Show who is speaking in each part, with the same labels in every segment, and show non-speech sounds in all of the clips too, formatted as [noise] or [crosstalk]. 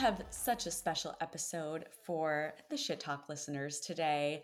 Speaker 1: have such a special episode for the Shit Talk listeners today.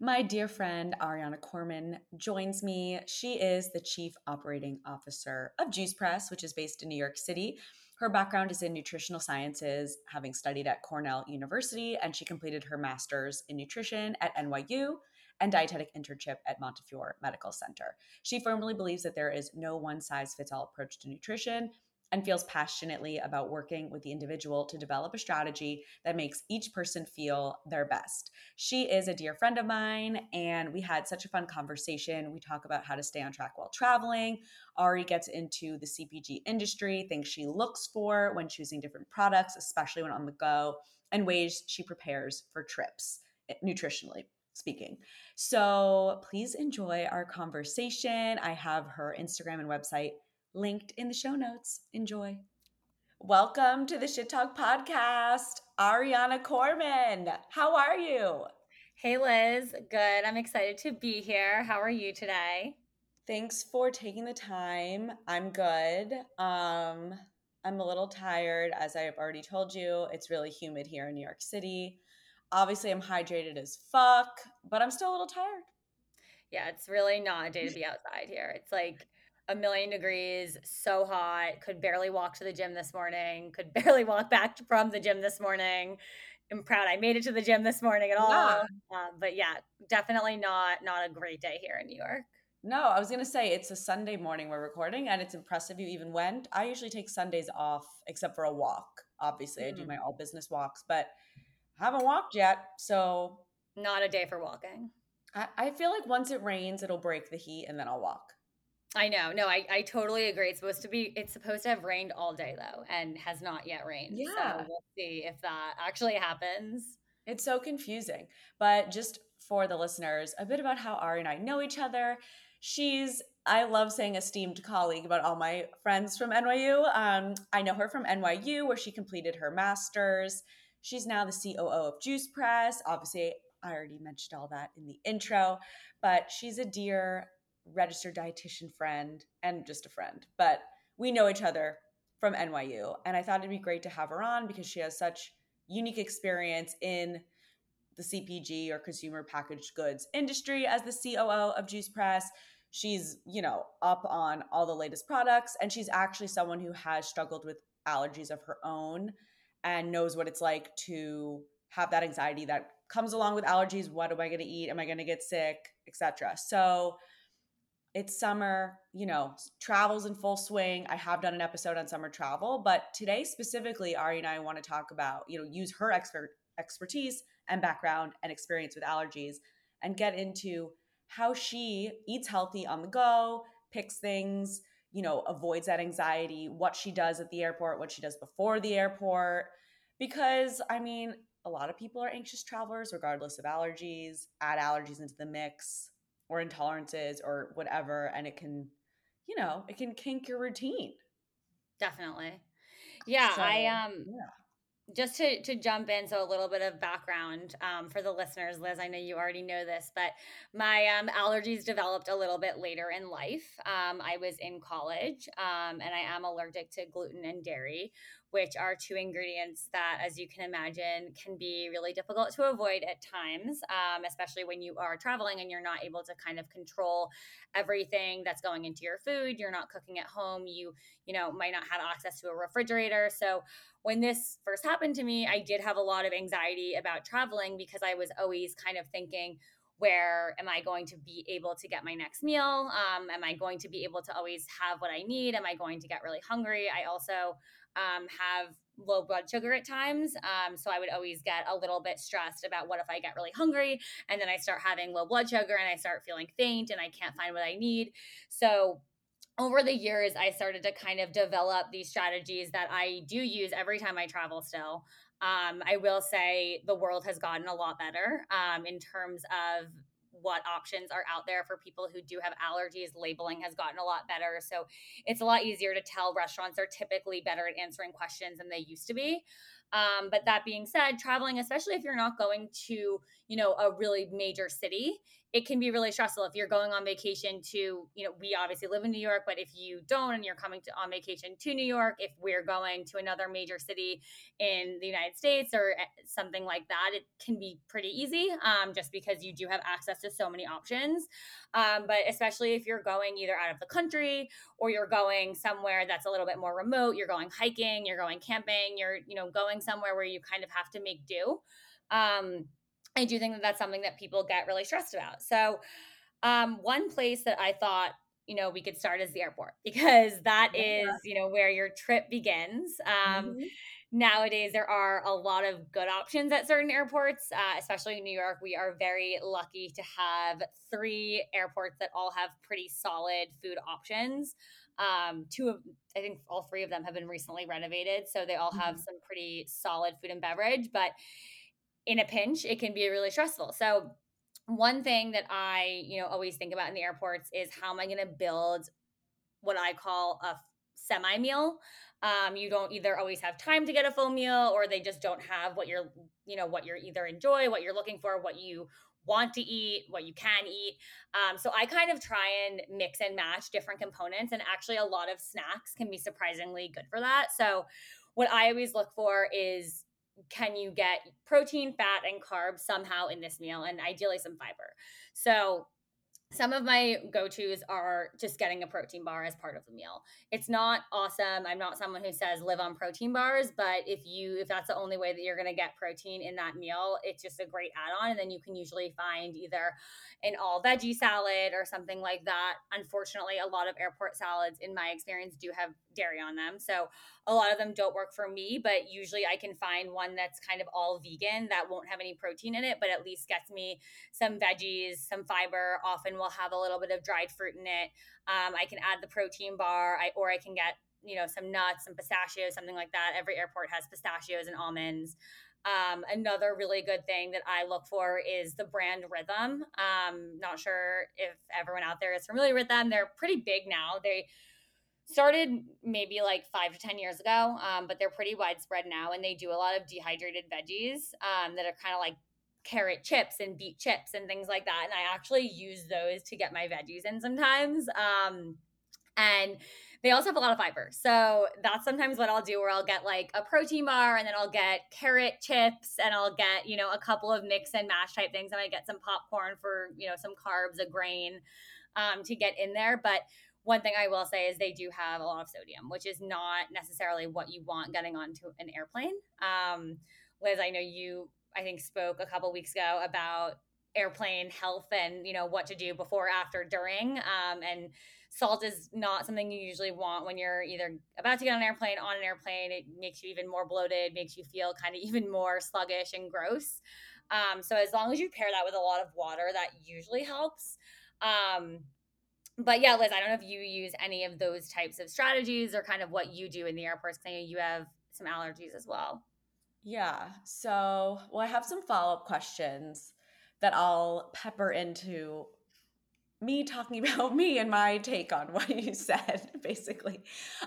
Speaker 1: My dear friend Ariana Korman joins me. She is the Chief Operating Officer of Juice Press, which is based in New York City. Her background is in nutritional sciences, having studied at Cornell University, and she completed her master's in nutrition at NYU and dietetic internship at Montefiore Medical Center. She firmly believes that there is no one size fits all approach to nutrition and feels passionately about working with the individual to develop a strategy that makes each person feel their best. She is a dear friend of mine, and we had such a fun conversation. We talk about how to stay on track while traveling. Ari gets into the CPG industry, things she looks for when choosing different products, especially when on the go, and ways she prepares for trips eh, nutritionally speaking. So please enjoy our conversation. I have her Instagram and website linked in the show notes. Enjoy. Welcome to the Shit Talk podcast, Ariana Korman. How are you?
Speaker 2: Hey, Liz. Good. I'm excited to be here. How are you today?
Speaker 1: Thanks for taking the time. I'm good. Um, I'm a little tired, as I have already told you. It's really humid here in New York City. Obviously, I'm hydrated as fuck, but I'm still a little tired.
Speaker 2: Yeah, it's really not a day to be outside here. It's like a million degrees, so hot, could barely walk to the gym this morning, could [laughs] barely walk back from the gym this morning. I'm proud I made it to the gym this morning at all. Yeah. Uh, but yeah, definitely not not a great day here in New York.
Speaker 1: No, I was gonna say it's a Sunday morning we're recording, and it's impressive you even went. I usually take Sundays off, except for a walk. Obviously, mm-hmm. I do mm. my all business walks, but haven't walked yet, so
Speaker 2: not a day for walking.
Speaker 1: I, I feel like once it rains, it'll break the heat, and then I'll walk.
Speaker 2: I know. No, I, I totally agree. It's supposed to be it's supposed to have rained all day though and has not yet rained. Yeah. So we'll see if that actually happens.
Speaker 1: It's so confusing. But just for the listeners, a bit about how Ari and I know each other. She's I love saying esteemed colleague about all my friends from NYU. Um, I know her from NYU where she completed her master's. She's now the COO of Juice Press. Obviously, I already mentioned all that in the intro, but she's a dear registered dietitian friend and just a friend, but we know each other from NYU. And I thought it'd be great to have her on because she has such unique experience in the CPG or consumer packaged goods industry as the COO of Juice Press. She's, you know, up on all the latest products and she's actually someone who has struggled with allergies of her own and knows what it's like to have that anxiety that comes along with allergies. What am I going to eat? Am I going to get sick, etc. So, it's summer, you know, travel's in full swing. I have done an episode on summer travel, but today specifically, Ari and I want to talk about, you know, use her expert expertise and background and experience with allergies and get into how she eats healthy on the go, picks things, you know, avoids that anxiety, what she does at the airport, what she does before the airport. Because, I mean, a lot of people are anxious travelers, regardless of allergies, add allergies into the mix or intolerances or whatever and it can you know it can kink your routine.
Speaker 2: Definitely. Yeah so, i um yeah. just to to jump in so a little bit of background um, for the listeners liz i know you already know this but my um, allergies developed a little bit later in life. Um, i was in college um, and i am allergic to gluten and dairy which are two ingredients that, as you can imagine, can be really difficult to avoid at times, um, especially when you are traveling and you're not able to kind of control everything that's going into your food. You're not cooking at home. You, you know, might not have access to a refrigerator. So when this first happened to me, I did have a lot of anxiety about traveling because I was always kind of thinking, where am I going to be able to get my next meal? Um, am I going to be able to always have what I need? Am I going to get really hungry? I also um, have low blood sugar at times. Um, so I would always get a little bit stressed about what if I get really hungry and then I start having low blood sugar and I start feeling faint and I can't find what I need. So over the years, I started to kind of develop these strategies that I do use every time I travel still. Um, I will say the world has gotten a lot better um, in terms of what options are out there for people who do have allergies. Labeling has gotten a lot better. So it's a lot easier to tell. Restaurants are typically better at answering questions than they used to be. Um, but that being said, traveling, especially if you're not going to, you know, a really major city, it can be really stressful if you're going on vacation to, you know, we obviously live in New York, but if you don't and you're coming to on vacation to New York, if we're going to another major city in the United States or eh, something like that, it can be pretty easy um, just because you do have access to so many options. Um, but especially if you're going either out of the country or you're going somewhere that's a little bit more remote, you're going hiking, you're going camping, you're, you know, going somewhere where you kind of have to make do. Um, I do think that that's something that people get really stressed about. So, um, one place that I thought you know we could start is the airport [laughs] because that is you know where your trip begins um, mm-hmm. nowadays there are a lot of good options at certain airports uh, especially in new york we are very lucky to have three airports that all have pretty solid food options um, two of i think all three of them have been recently renovated so they all have mm-hmm. some pretty solid food and beverage but in a pinch, it can be really stressful. So, one thing that I, you know, always think about in the airports is how am I going to build what I call a semi meal. Um, you don't either always have time to get a full meal or they just don't have what you're, you know, what you're either enjoy, what you're looking for, what you want to eat, what you can eat. Um, so I kind of try and mix and match different components. And actually, a lot of snacks can be surprisingly good for that. So, what I always look for is can you get protein, fat, and carbs somehow in this meal, and ideally some fiber. So some of my go-to's are just getting a protein bar as part of the meal. It's not awesome. I'm not someone who says live on protein bars but if you if that's the only way that you're going to get protein in that meal it's just a great add-on and then you can usually find either an all veggie salad or something like that. Unfortunately a lot of airport salads in my experience do have dairy on them so a lot of them don't work for me but usually i can find one that's kind of all vegan that won't have any protein in it but at least gets me some veggies some fiber often will have a little bit of dried fruit in it. Um, I can add the protein bar, I, or I can get you know some nuts, some pistachios, something like that. Every airport has pistachios and almonds. Um, another really good thing that I look for is the brand Rhythm. Um, not sure if everyone out there is familiar with them. They're pretty big now. They started maybe like five to 10 years ago, um, but they're pretty widespread now. And they do a lot of dehydrated veggies um, that are kind of like carrot chips and beet chips and things like that. And I actually use those to get my veggies in sometimes. Um, and they also have a lot of fiber. So that's sometimes what I'll do where I'll get like a protein bar and then I'll get carrot chips and I'll get, you know, a couple of mix and mash type things. And I might get some popcorn for, you know, some carbs, a grain um, to get in there. But one thing I will say is they do have a lot of sodium, which is not necessarily what you want getting onto an airplane. Um, Liz, I know you I think spoke a couple weeks ago about airplane health and you know what to do before, after, during. Um, and salt is not something you usually want when you're either about to get on an airplane, on an airplane. It makes you even more bloated, makes you feel kind of [laughs] even more sluggish and gross. Um, so as long as you pair that with a lot of water, that usually helps. Um, but yeah, Liz, I don't know if you use any of those types of strategies or kind of what you do in the airports. I know you have some allergies as well.
Speaker 1: Yeah. So, well, I have some follow up questions that I'll pepper into me talking [laughs] about me and my take on what you said, [laughs] basically.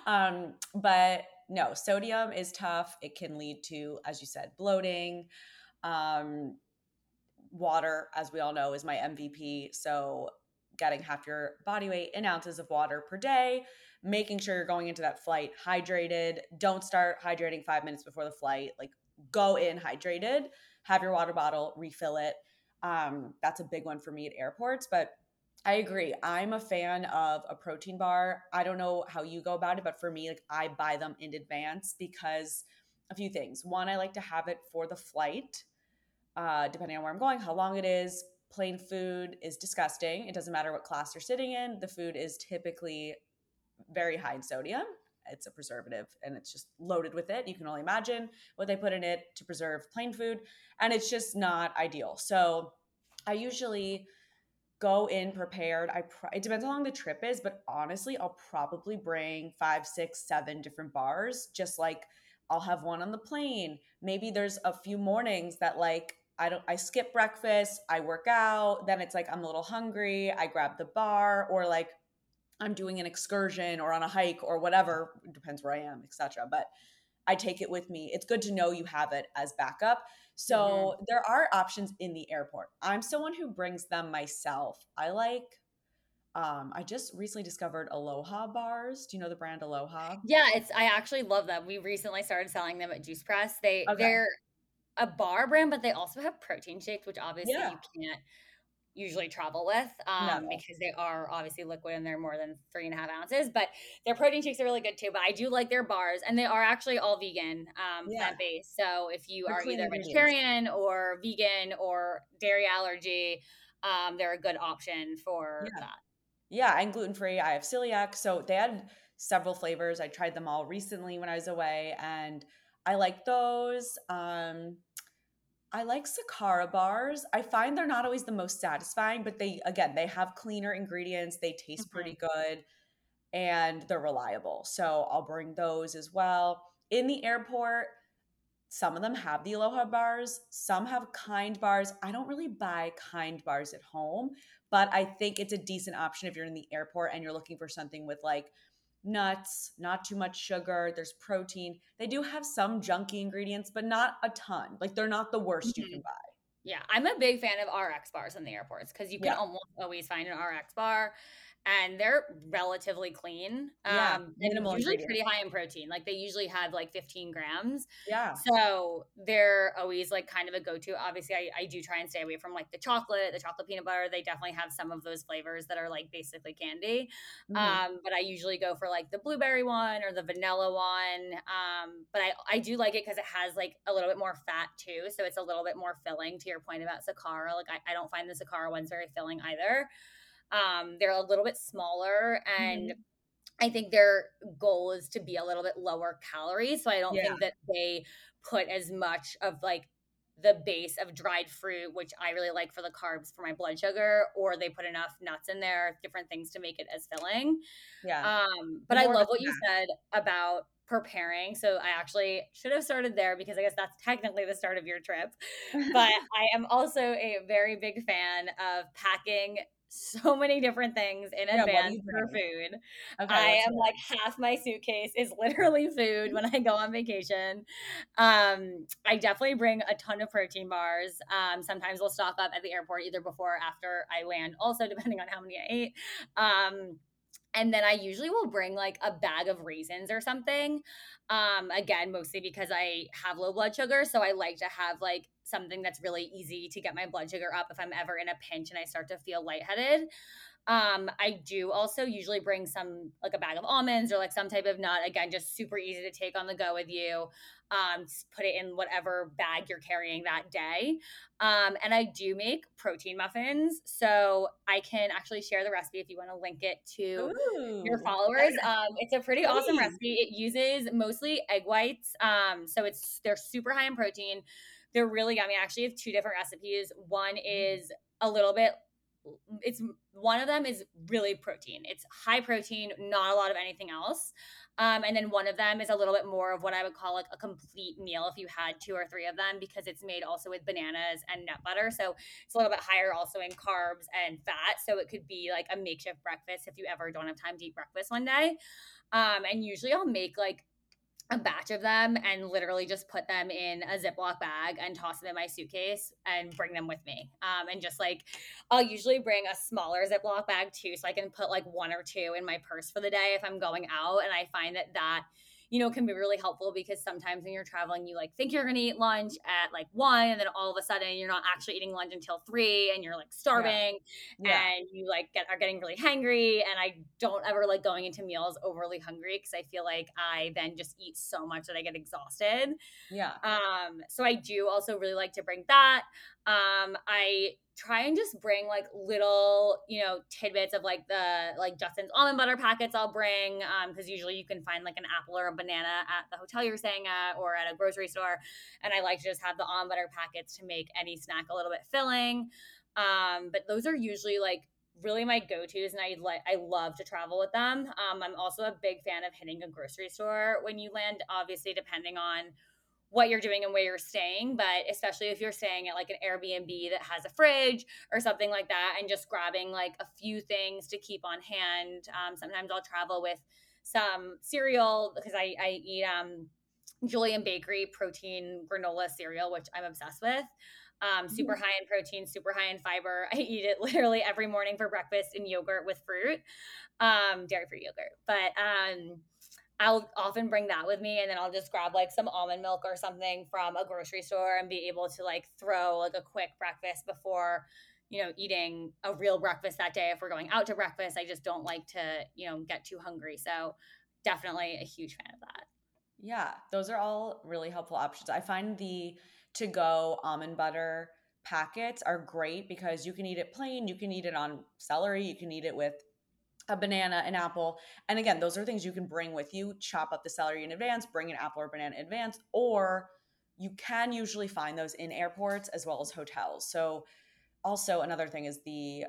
Speaker 1: Um, but no, sodium is tough. It can lead to, as you said, bloating. Um, water, as we all know, is my MVP. So, getting half your body weight in ounces of water per day making sure you're going into that flight hydrated. Don't start hydrating five minutes before the flight. Like go in hydrated, have your water bottle, refill it. Um, that's a big one for me at airports. But I agree. I'm a fan of a protein bar. I don't know how you go about it, but for me, like I buy them in advance because a few things. One, I like to have it for the flight, uh, depending on where I'm going, how long it is. Plane food is disgusting. It doesn't matter what class you're sitting in. The food is typically very high in sodium it's a preservative and it's just loaded with it. You can only imagine what they put in it to preserve plane food, and it's just not ideal. So I usually go in prepared. I pr- it depends how long the trip is, but honestly, I'll probably bring five, six, seven different bars. Just like I'll have one on the plane. Maybe there's a few mornings that like I don't I skip breakfast, I work out, then it's like I'm a little hungry, I grab the bar or like I'm doing an excursion or on a hike or whatever, depends where I am, etc. But I take it with me. It's good to know you have it as backup. So mm-hmm. there are options in the airport. I'm someone who brings them myself. I like um, I just recently discovered Aloha bars. Do you know the brand Aloha?
Speaker 2: Yeah, it's I actually love them. We recently started selling them at Juice Press. They okay. they're a bar brand, but they also have protein shakes, which obviously yeah. you can't usually travel with um, no. because they are obviously liquid and they're more than three and a half ounces. But their protein shakes are really good too. But I do like their bars, and they are actually all vegan, um, yeah. plant based. So if you they're are either vegetarian or vegan or dairy allergy, um, they're a good option for
Speaker 1: yeah.
Speaker 2: that.
Speaker 1: Yeah, I'm gluten free. I have celiac, so they had several flavors. I tried them all recently when I was away, and I like those. Um, I like Sakara bars. I find they're not always the most satisfying, but they again they have cleaner ingredients. They taste mm-hmm. pretty good, and they're reliable. So I'll bring those as well. In the airport, some of them have the Aloha bars. Some have Kind bars. I don't really buy Kind bars at home, but I think it's a decent option if you're in the airport and you're looking for something with like nuts, not too much sugar, there's protein. They do have some junky ingredients, but not a ton. Like they're not the worst mm-hmm. you can buy.
Speaker 2: Yeah, I'm a big fan of RX bars in the airports because you can yeah. almost always find an RX bar and they're relatively clean.
Speaker 1: Yeah, um,
Speaker 2: minimal usually pretty high in protein. Like they usually have like 15 grams.
Speaker 1: Yeah.
Speaker 2: So they're always like kind of a go-to. Obviously, I, I do try and stay away from like the chocolate, the chocolate peanut butter. They definitely have some of those flavors that are like basically candy. Mm-hmm. Um, but I usually go for like the blueberry one or the vanilla one. Um, but I, I do like it because it has like a little bit more fat too. So it's a little bit more filling to your point about Sakara. Like I, I don't find the Sakara ones very filling either. Um, they're a little bit smaller and mm-hmm. I think their goal is to be a little bit lower calories. So I don't yeah. think that they put as much of like the base of dried fruit, which I really like for the carbs for my blood sugar, or they put enough nuts in there, different things to make it as filling.
Speaker 1: Yeah.
Speaker 2: Um, but More I love what that. you said about preparing. So I actually should have started there because I guess that's technically the start of your trip. [laughs] But I am also a very big fan of packing so many different things in yeah, advance for food. Okay, I am like half my suitcase is literally food when I go on vacation. Um, I definitely bring a ton of protein bars. Um, sometimes we'll stock up at the airport either before or after I land, also depending on how many I ate. Um, and then I usually will bring like a bag of raisins or something. Um, again, mostly because I have low blood sugar. So I like to have like something that's really easy to get my blood sugar up if I'm ever in a pinch and I start to feel lightheaded. Um, I do also usually bring some like a bag of almonds or like some type of nut. Again, just super easy to take on the go with you. Um, put it in whatever bag you're carrying that day. Um, and I do make protein muffins. So I can actually share the recipe if you want to link it to Ooh, your followers. Um, it's a pretty awesome recipe. It uses mostly egg whites. Um, so it's they're super high in protein. They're really yummy. I actually have two different recipes. One mm. is a little bit it's one of them is really protein. It's high protein, not a lot of anything else. Um, and then one of them is a little bit more of what I would call like a complete meal if you had two or three of them because it's made also with bananas and nut butter. So it's a little bit higher also in carbs and fat. So it could be like a makeshift breakfast if you ever don't have time to eat breakfast one day. Um, and usually I'll make like a batch of them and literally just put them in a Ziploc bag and toss them in my suitcase and bring them with me. Um, and just like, I'll usually bring a smaller Ziploc bag too, so I can put like one or two in my purse for the day if I'm going out. And I find that that you know, can be really helpful because sometimes when you're traveling, you like think you're going to eat lunch at like one, and then all of a sudden you're not actually eating lunch until three, and you're like starving, yeah. Yeah. and you like get are getting really hungry. And I don't ever like going into meals overly hungry because I feel like I then just eat so much that I get exhausted.
Speaker 1: Yeah.
Speaker 2: Um. So I do also really like to bring that. Um. I try and just bring like little, you know, tidbits of like the like Justin's almond butter packets I'll bring. Um, because usually you can find like an apple or a banana at the hotel you're staying at or at a grocery store. And I like to just have the almond butter packets to make any snack a little bit filling. Um, but those are usually like really my go-to's and I like I love to travel with them. Um, I'm also a big fan of hitting a grocery store when you land, obviously depending on what you're doing and where you're staying, but especially if you're staying at like an Airbnb that has a fridge or something like that, and just grabbing like a few things to keep on hand. Um, sometimes I'll travel with some cereal because I, I eat um, Julian Bakery protein granola cereal, which I'm obsessed with. Um, super mm-hmm. high in protein, super high in fiber. [laughs] I eat it literally every morning for breakfast in yogurt with fruit, um, dairy free yogurt. But um, I'll often bring that with me and then I'll just grab like some almond milk or something from a grocery store and be able to like throw like a quick breakfast before you know eating a real breakfast that day. If we're going out to breakfast i just don't like to you know get too hungry. So definitely a huge fan of that.
Speaker 1: Yeah those are all really helpful options. I find the to go almond butter packets are great because you can eat it plain you can eat it on celery you can eat it with a banana, an apple. And again, those are things you can bring with you. Chop up the celery in advance, bring an apple or banana in advance, or you can usually find those in airports as well as hotels. So, also another thing is the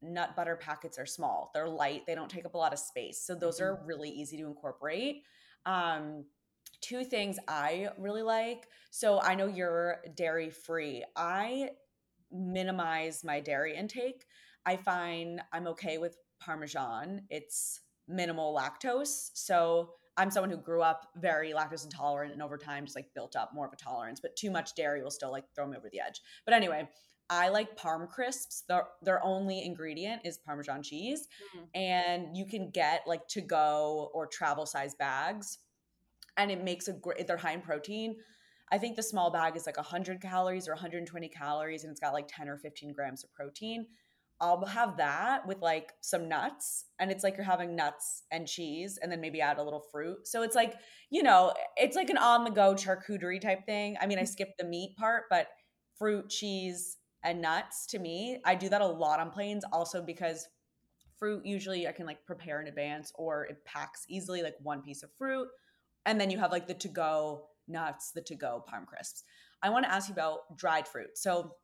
Speaker 1: nut butter packets are small, they're light, they don't take up a lot of space. So, those mm-hmm. are really easy to incorporate. Um, two things I really like. So, I know you're dairy free. I minimize my dairy intake. I find I'm okay with Parmesan. It's minimal lactose. So I'm someone who grew up very lactose intolerant and over time just like built up more of a tolerance, but too much dairy will still like throw me over the edge. But anyway, I like Parm crisps. Their their only ingredient is Parmesan cheese, mm. and you can get like to go or travel size bags, and it makes a great. They're high in protein. I think the small bag is like 100 calories or 120 calories, and it's got like 10 or 15 grams of protein. I'll have that with like some nuts and it's like you're having nuts and cheese and then maybe add a little fruit. So it's like, you know, it's like an on the go charcuterie type thing. I mean, I mm. skipped the meat part, but fruit, cheese, and nuts to me, I do that a lot on planes also because fruit usually I can like prepare in advance or it packs easily like one piece of fruit and then you have like the to go nuts, the to go parm crisps. I want to ask you about dried fruit. So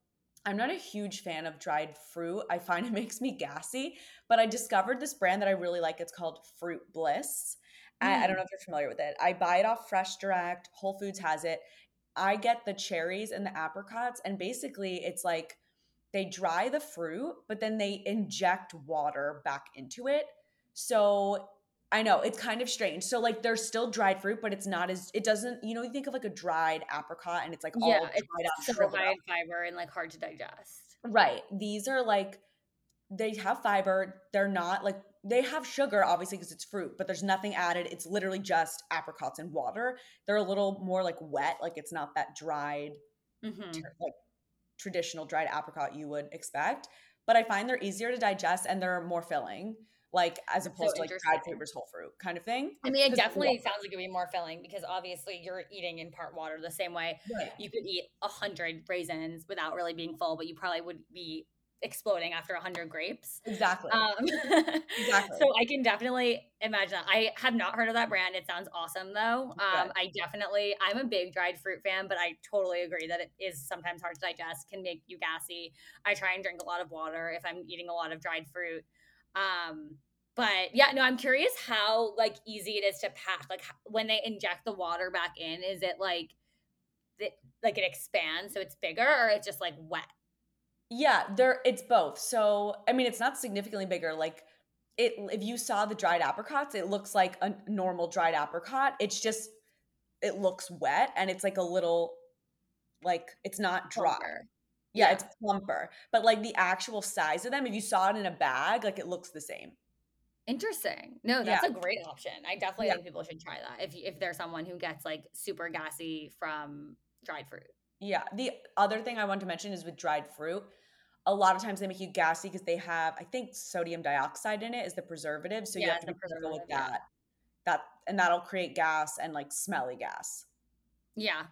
Speaker 1: I'm not a huge fan of dried fruit. I find it [laughs] makes me gassy, but I discovered this brand that I really like. It's called Fruit Bliss. Mm. I, I, don't mm. know if you're familiar with it. I buy it off Fresh Direct. Whole Foods has it. I get the cherries and the apricots, and basically it's like they dry the fruit, but then they inject water back into it. So I know it's kind of strange. So like there's still dried fruit, but it's not as it doesn't. You know, you think of like a dried apricot, and it's like
Speaker 2: yeah, all it's super high in fiber and like hard to digest.
Speaker 1: Right. These are like they have fiber. They're not like they have sugar, obviously because it's fruit, but there's nothing added. It's literally just apricots and water. They're a little more like wet, like it's not that dried, mm-hmm. like traditional dried apricot you would expect. But I find they're easier to digest and they're more filling like as opposed so to like dried flavors whole fruit kind of thing.
Speaker 2: I mean, it definitely sounds like it'd be more filling because obviously you're eating in part water the same way right. you could eat a hundred raisins without really being full, but you probably would be exploding after a hundred grapes.
Speaker 1: Exactly. Um, [laughs]
Speaker 2: exactly. So I can definitely imagine that. I have not heard of that brand. It sounds awesome though. Um, I definitely, I'm a big dried fruit fan, but I totally agree that it is sometimes hard to digest, can make you gassy. I try and drink a lot of water if I'm eating a lot of dried fruit. Um, but yeah, no, I'm curious how like easy it is to pack. Like when they inject the water back in, is it like it, like it expands so it's bigger, or it's just like wet?
Speaker 1: Yeah, there it's both. So I mean, it's not significantly bigger. Like it, if you saw the dried apricots, it looks like a normal dried apricot. It's just it looks wet and it's like a little like it's not dry. Yeah, yeah, it's plumper. But like the actual size of them, if you saw it in a bag, like it looks the same.
Speaker 2: Interesting. No, that's yeah. a great option. I definitely yeah. think people should try that if if there's someone who gets like super gassy from dried fruit.
Speaker 1: Yeah. The other thing I want to mention is with dried fruit, a lot of times they make you gassy because they have, I think, sodium dioxide in it is the preservative. So yeah, you have to be careful with that. That and that'll create gas and like smelly gas.
Speaker 2: Yeah.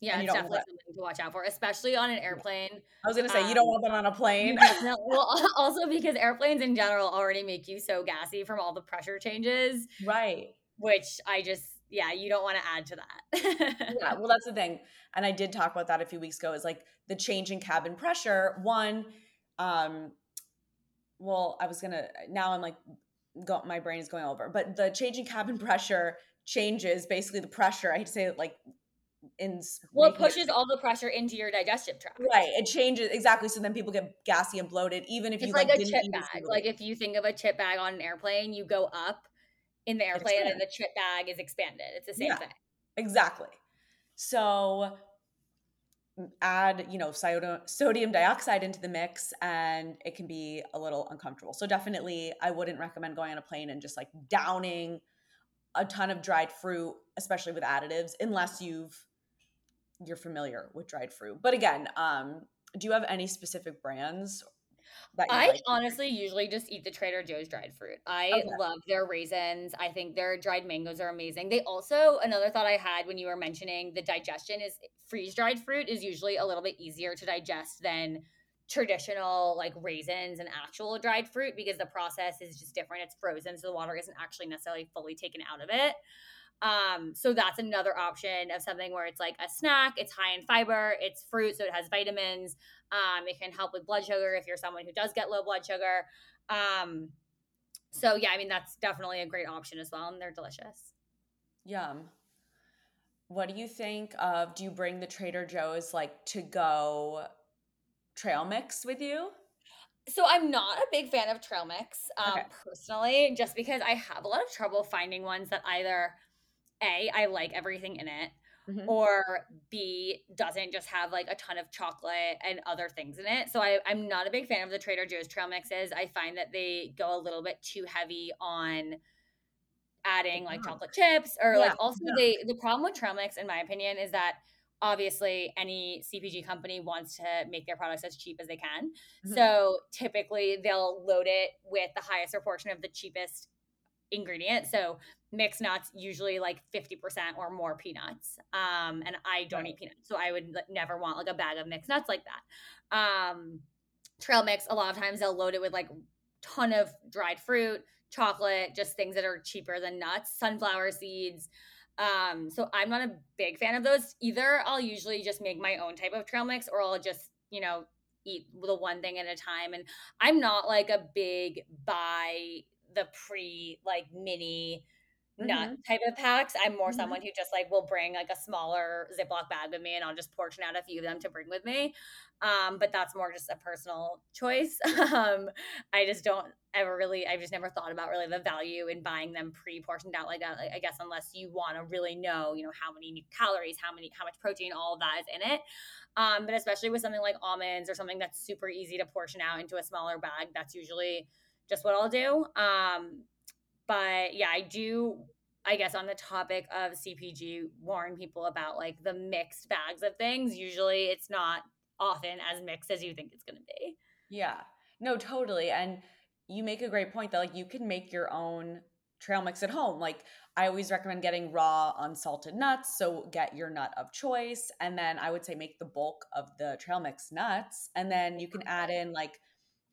Speaker 2: Yeah, it's definitely something to watch out for, especially on an airplane.
Speaker 1: I was gonna say um, you don't um, want that on a plane. [laughs]
Speaker 2: no, well, [laughs] also because airplanes in general already make you so gassy from all the pressure changes,
Speaker 1: right?
Speaker 2: Which I just, yeah, you don't want to add to that.
Speaker 1: yeah, well, [laughs] that's the thing, and I did talk about that a few weeks ago. Is like the change in cabin pressure. One, um, well, I was gonna now I'm like, go, my brain is going over, but the changing cabin pressure changes basically the pressure. I hate to say it like in
Speaker 2: well it pushes it, all the pressure into your digestive tract.
Speaker 1: Right it changes exactly so then people get gassy and bloated even if
Speaker 2: it's
Speaker 1: you
Speaker 2: like, like a chip bag like if you think of a chip bag on an airplane you go up in the airplane and the chip bag is expanded it's the same yeah, thing.
Speaker 1: exactly. So add, you know, sodium dioxide into the mix and it can be a little uncomfortable. So definitely I wouldn't recommend going on a plane and just like downing a ton of dried fruit, especially with additives, unless you've you're familiar with dried fruit. But again, um, do you have any specific brands
Speaker 2: I like honestly usually just eat the Trader Joe's dried fruit. I okay. love their raisins. I think their dried mangoes are amazing. They also another thought I had when you were mentioning the digestion is freeze dried fruit is usually a little bit easier to digest than traditional like raisins and actual dried fruit because the process is just different. It's frozen, so the water isn't actually necessarily fully taken out of it. Um, so that's another option of something where it's like a snack, it's high in fiber, it's fruit, so it has vitamins. Um, it can help with blood sugar if you're someone who does get low blood sugar. Um, so yeah, I mean that's definitely a great option as well, and they're delicious.
Speaker 1: Yum. What do you think of? Do you bring the Trader Joe's like to go trail mix with you?
Speaker 2: So I'm not a big fan of trail mix um, okay. personally, just because I have a lot of trouble finding ones that either a I like everything in it, mm-hmm. or B doesn't just have like a ton of chocolate and other things in it. So I, I'm not a big fan of the Trader Joe's trail mixes. I find that they go a little bit too heavy on adding like chocolate chips or yeah. like also yeah. they the problem with trail mix in my opinion is that obviously any CPG company wants to make their products as cheap as they can. Mm-hmm. So typically they'll load it with the highest proportion of the cheapest ingredient. So mixed nuts usually like 50% or more peanuts. Um, and I don't right. eat peanuts. So I would never want like a bag of mixed nuts like that. Um, trail mix, a lot of times they'll load it with like ton of dried fruit, chocolate, just things that are cheaper than nuts, sunflower seeds. Um, so I'm not a big fan of those. Either I'll usually just make my own type of trail mix or I'll just, you know, eat the one thing at a time. And I'm not like a big buy the pre like mini nut mm-hmm. type of packs. I'm more mm-hmm. someone who just like will bring like a smaller Ziploc bag with me and I'll just portion out a few of them to bring with me. Um, but that's more just a personal choice. [laughs] um, I just don't ever really, I've just never thought about really the value in buying them pre portioned out like that. I guess unless you want to really know, you know, how many calories, how many, how much protein, all of that is in it. Um, but especially with something like almonds or something that's super easy to portion out into a smaller bag, that's usually just what I'll do. Um, but yeah, I do, I guess, on the topic of CPG, warn people about like the mixed bags of things. Usually it's not often as mixed as you think it's going to be.
Speaker 1: Yeah, no, totally. And you make a great point that like you can make your own trail mix at home. Like I always recommend getting raw unsalted nuts. So get your nut of choice. And then I would say make the bulk of the trail mix nuts. And then you can add in like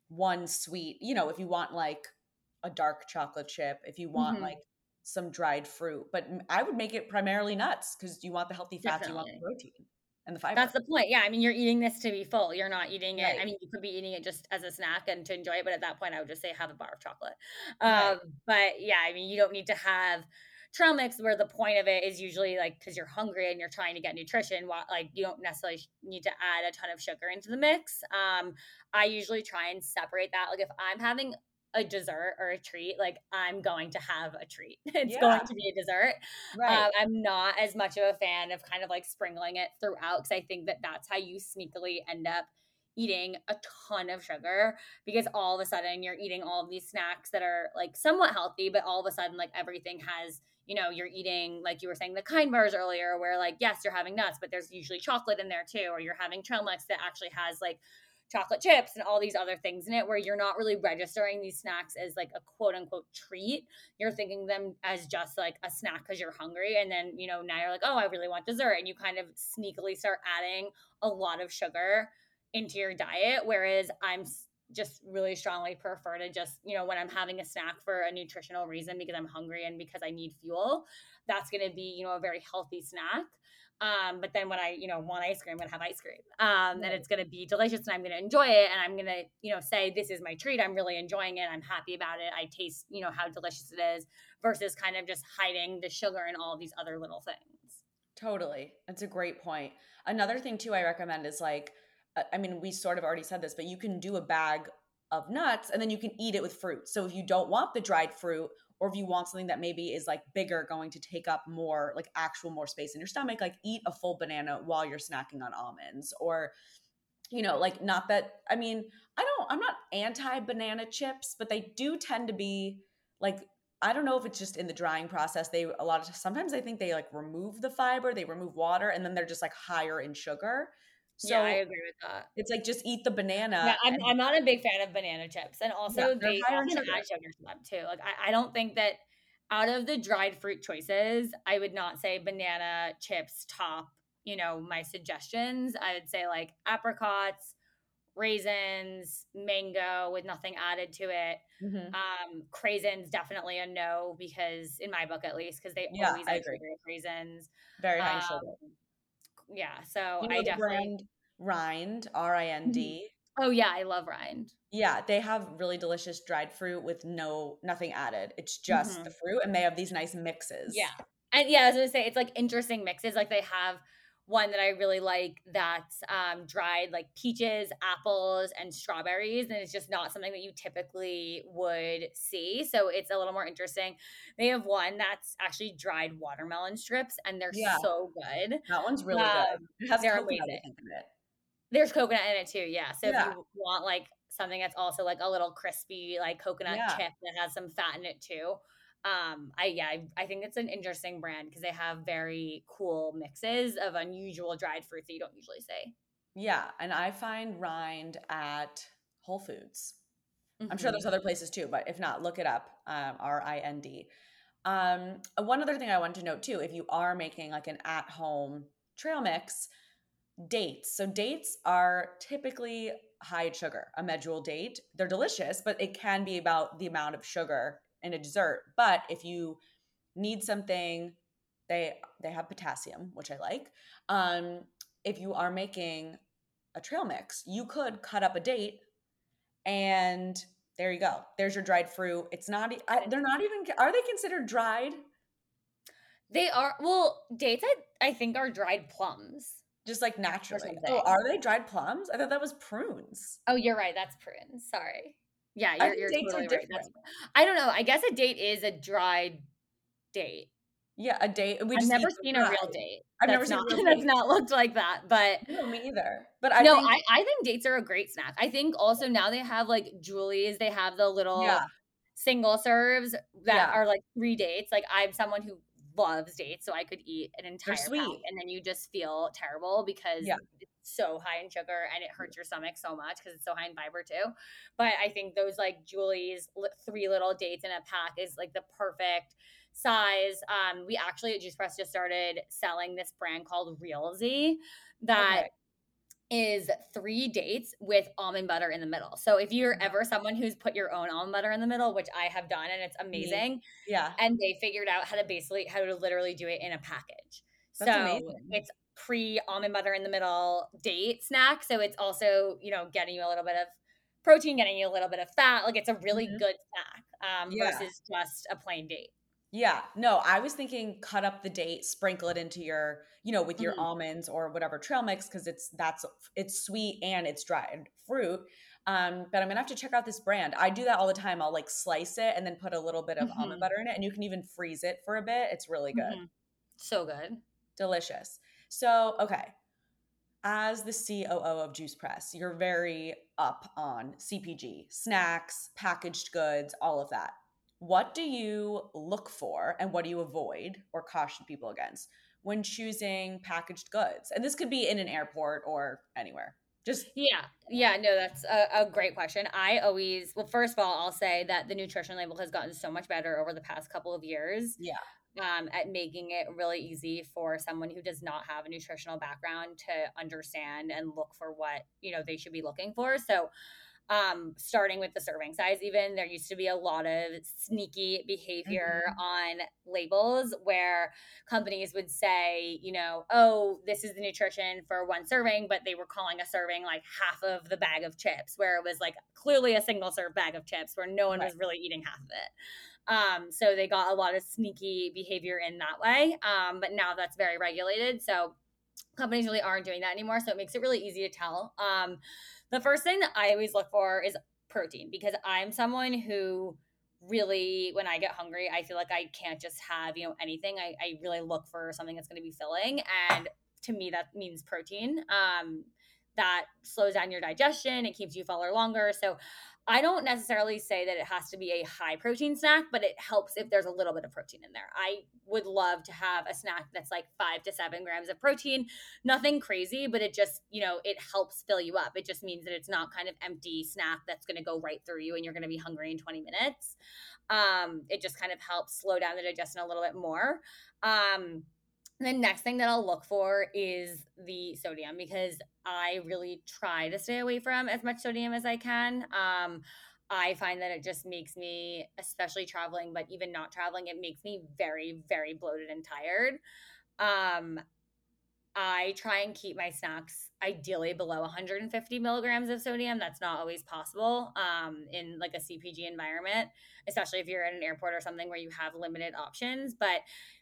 Speaker 1: one sweet, you know, if you want like a dark chocolate chip, if you want mm-hmm. like some dried fruit, but I would make it primarily nuts because you want the healthy fats, Definitely. you want the protein and the fiber.
Speaker 2: That's the point. Yeah. I mean, you're eating this to be full. You're not eating it. Right. I mean, you could be eating it just as a snack and to enjoy it. But at that point, I would just say have a bar of chocolate. Right. Um, but yeah, I mean, you don't need to have trail mix where the point of it is usually like because you're hungry and you're trying to get nutrition while like you don't necessarily need to add a ton of sugar into the mix um i usually try and separate that like if i'm having a dessert or a treat like i'm going to have a treat [laughs] it's yeah. going to be a dessert right. Uh, i'm not as much of a fan of kind of like sprinkling it throughout because i think that that's how you sneakily end up eating a ton of sugar because all of a sudden you're eating all of these snacks that are like somewhat healthy but all of a sudden like everything has you know, you're eating, like you were saying, the kind bars earlier, where like, yes, you're having nuts, but there's usually chocolate in there too, or you're having trail mix that actually has like chocolate chips and all these other things in it, where you're not really registering these snacks as like a quote unquote treat. You're thinking them as just like a snack because you're hungry. And then, you know, now you're like, oh, I really want dessert. And you kind of sneakily start adding a lot of sugar into your diet. Whereas I'm just really strongly prefer to just, you know, when I'm having a snack for a nutritional reason because I'm hungry and because I need fuel, that's going to be, you know, a very healthy snack. Um, but then when I, you know, want ice cream, I'm gonna have ice cream. Um, and it's gonna be delicious and I'm gonna enjoy it. And I'm gonna, you know, say this is my treat. I'm really enjoying it. I'm happy about it. I taste, you know, how delicious it is versus kind of just hiding the sugar and all these other little things.
Speaker 1: Totally. That's a great point. Another thing too I recommend is like uh, I mean, we sort of already said this, but you can do a bag of nuts and then you can eat it with fruit. So if you don't want the dried fruit or if you want something that maybe is like bigger, going to take up more, like actual more space in your stomach, like eat a full banana while you're snacking on almonds. Or, you know, like not that, I mean, I don't, I'm not anti banana chips, but they do tend to be like, I don't know if it's just in the drying process. They, a lot of sometimes I think they like remove the fiber, they remove water, and then they're just like higher in sugar.
Speaker 2: So yeah, I agree with that.
Speaker 1: It's like just eat the banana.
Speaker 2: Yeah, I'm, I'm not a big fan of banana chips, and also yeah, they often sugar. add sugar to them too. Like I, I don't think that out of the dried fruit choices, I would not say banana chips top. You know my suggestions. I would say like apricots, raisins, mango with nothing added to it. Mm-hmm. Um, craisins definitely a no because in my book at least because they yeah, always I agree. raisins.
Speaker 1: Very high um, sugar
Speaker 2: yeah. So you know I definitely
Speaker 1: Rind R I N D.
Speaker 2: Mm-hmm. Oh yeah, I love Rind.
Speaker 1: Yeah, they have really delicious dried fruit with no nothing added. It's just mm-hmm. the fruit, and they have these nice mixes.
Speaker 2: Yeah, and yeah, I was gonna say it's like interesting mixes. Like they have one that I really like that's um, dried like peaches, apples, and strawberries. And it's just not something that you typically would see. So it's a little more interesting. They have one that's actually dried watermelon strips, and they're yeah. so good.
Speaker 1: That one's really um, good. It they're amazing. In it.
Speaker 2: There's coconut in it too. Yeah. So yeah. if you want like something that's also like a little crispy, like coconut yeah. chip that has some fat in it too um i yeah i, I think it's an interesting brand because they have very cool mixes of unusual dried fruits that you don't usually see
Speaker 1: yeah and i find rind at whole foods mm-hmm. i'm sure there's mm-hmm. other places too but if not look it up um, r-i-n-d um, one other thing i want to note too if you are making like an at home trail mix dates so dates are typically high in sugar a medjool date they're delicious but it can be about the amount of sugar in a dessert. But if you need something, they they have potassium, which I like. Um, if you are making a trail mix, you could cut up a date, and there you go. There's your dried fruit. It's not. I, they're not even. Are they considered dried?
Speaker 2: They are. Well, dates I I think are dried plums.
Speaker 1: Just like naturally. Oh, are they dried plums? I thought that was prunes.
Speaker 2: Oh, you're right. That's prunes. Sorry. Yeah, you're, you're totally right. That's, I don't know. I guess a date is a dried date.
Speaker 1: Yeah, a date.
Speaker 2: We I've never seen a real date. I've never not, seen [laughs] that's not looked like that. But
Speaker 1: no, me either. But I
Speaker 2: no, think, I, I think dates are a great snack. I think also now they have like Joolies. They have the little yeah. single serves that yeah. are like three dates. Like I'm someone who loves dates, so I could eat an entire pack, and then you just feel terrible because yeah. it's so high in sugar and it hurts your stomach so much because it's so high in fiber too. But I think those like Joolies three little dates in a pack is like the perfect size. Um, we actually at Juice Press just started selling this brand called Realsy that. Okay is three dates with almond butter in the middle. So if you're ever someone who's put your own almond butter in the middle, which I have done and it's amazing.
Speaker 1: Yeah.
Speaker 2: And they figured out how to basically how to literally do it in a package. That's so amazing. it's pre almond butter in the middle date snack. So it's also, you know, getting you a little bit of protein, getting you a little bit of fat. Like it's a really mm-hmm. good snack um, yeah. versus just a plain date.
Speaker 1: Yeah, no, I was thinking cut up the date, sprinkle it into your, you know, with your mm-hmm. almonds or whatever trail mix because it's that's it's sweet and it's dried fruit. Um, but I'm gonna have to check out this brand. I do that all the time. I'll like slice it and then put a little bit of mm-hmm. almond butter in it, and you can even freeze it for a bit. It's really good. Mm-hmm.
Speaker 2: So good,
Speaker 1: delicious. So okay, as the COO of Juice Press, you're very up on CPG, snacks, packaged goods, all of that what do you look for and what do you avoid or caution people against when choosing packaged goods? And this could be in an airport or anywhere. Just
Speaker 2: yeah, yeah, no, that's a, a, great question. I always, well, first of all, I'll say that the nutrition label has gotten so much better over the past couple of years.
Speaker 1: Yeah.
Speaker 2: Um, at making it really easy for someone who does not have a nutritional background to understand and look for what you know they should be looking for. So, um, starting with the serving size, even there used to be a lot of sneaky behavior mm-hmm. on labels where companies would say, you know, oh, this is the nutrition for one serving, but they were calling a serving like half of the bag of chips, where it was like clearly a single serve bag of chips where no one right. was really eating half of it. Um, so they got a lot of sneaky behavior in that way. Um, but now that's very regulated. So companies really aren't doing that anymore. So it makes it really easy to tell. Um, the first thing that I always look for is protein because I'm someone who really when I get hungry, I feel like I can't just have, you know, anything. I, I really look for something that's going to be filling. And to me, that means protein. Um, that slows down your digestion. It keeps you fuller longer. So I don't necessarily say that it has to be a high protein snack, but it helps if there's a little bit of protein in there. I would love to have a snack that's like five to seven grams of protein. Nothing crazy, but it just, you know, it helps fill you up. It just means that it's not kind of empty snack that's going to go right through you and you're going to be hungry in 20 minutes. Um, it just kind of helps slow down the digestion a little bit more. Um, the next thing that I'll look for is the sodium because I really try to stay away from as much sodium as I can. Um, I find that it just makes me, especially traveling, but even not traveling, it makes me very, very bloated and tired. Um, I try and keep my snacks ideally below 150 milligrams of sodium. That's not always possible um, in like a CPG environment, especially if you're at an airport or something where you have limited options. But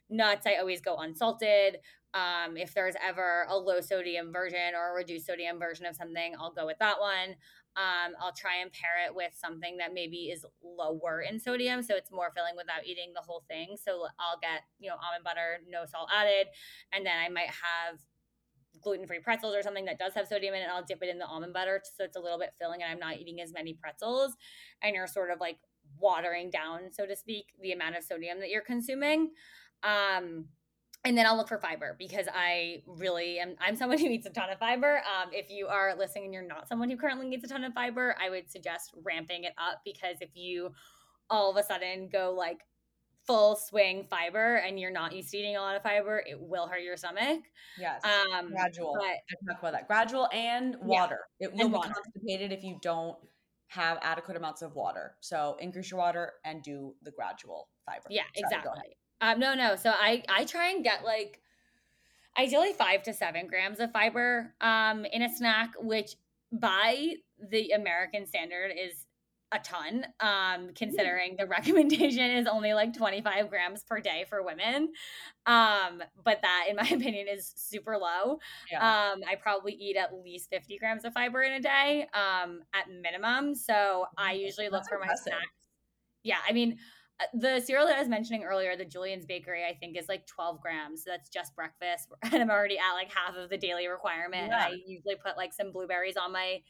Speaker 2: nuts, I always go unsalted. Um, if there's ever a low sodium version or a reduced sodium version of something, I'll go with that one. Um, I'll try and pair it with something that maybe is lower in sodium, so it's more filling without eating the whole thing. So I'll get you know almond butter, no salt added, and then I might have gluten-free pretzels or something that does have sodium in it. I'll dip it in the almond butter so it's a little bit filling, and I'm not eating as many pretzels. And you're sort of like watering down, so to speak, the amount of sodium that you're consuming. Um, and then I'll look for fiber because I really am. I'm someone [laughs] who eats a ton of fiber. Um, if you are listening and you're not someone who currently eats a ton of fiber, I would suggest ramping it up because if you all of a sudden go like full swing fiber and you're not used to eating a lot of fiber, it will hurt your stomach.
Speaker 1: Yes. Um, gradual. But, I talk about that. Gradual and water. Yeah, it will be water. constipated if you don't have adequate amounts of water. So increase your water and do the gradual fiber.
Speaker 2: Yeah, exactly. Um, no, no. So I I try and get like ideally five to seven grams of fiber um in a snack, which by the American standard is a ton um considering the [laughs] recommendation is only like 25 grams per day for women um but that in my [laughs] opinion is super low yeah. um i probably eat at least 50 grams of fiber in a day um at minimum so i usually look That's for impressive. my snacks yeah i mean the cereal that I was mentioning earlier, the Julian's Bakery, I think is like 12 grams. So that's just breakfast. [laughs] And I'm already at like half of the daily requirement. Yeah. I usually put like some blueberries on my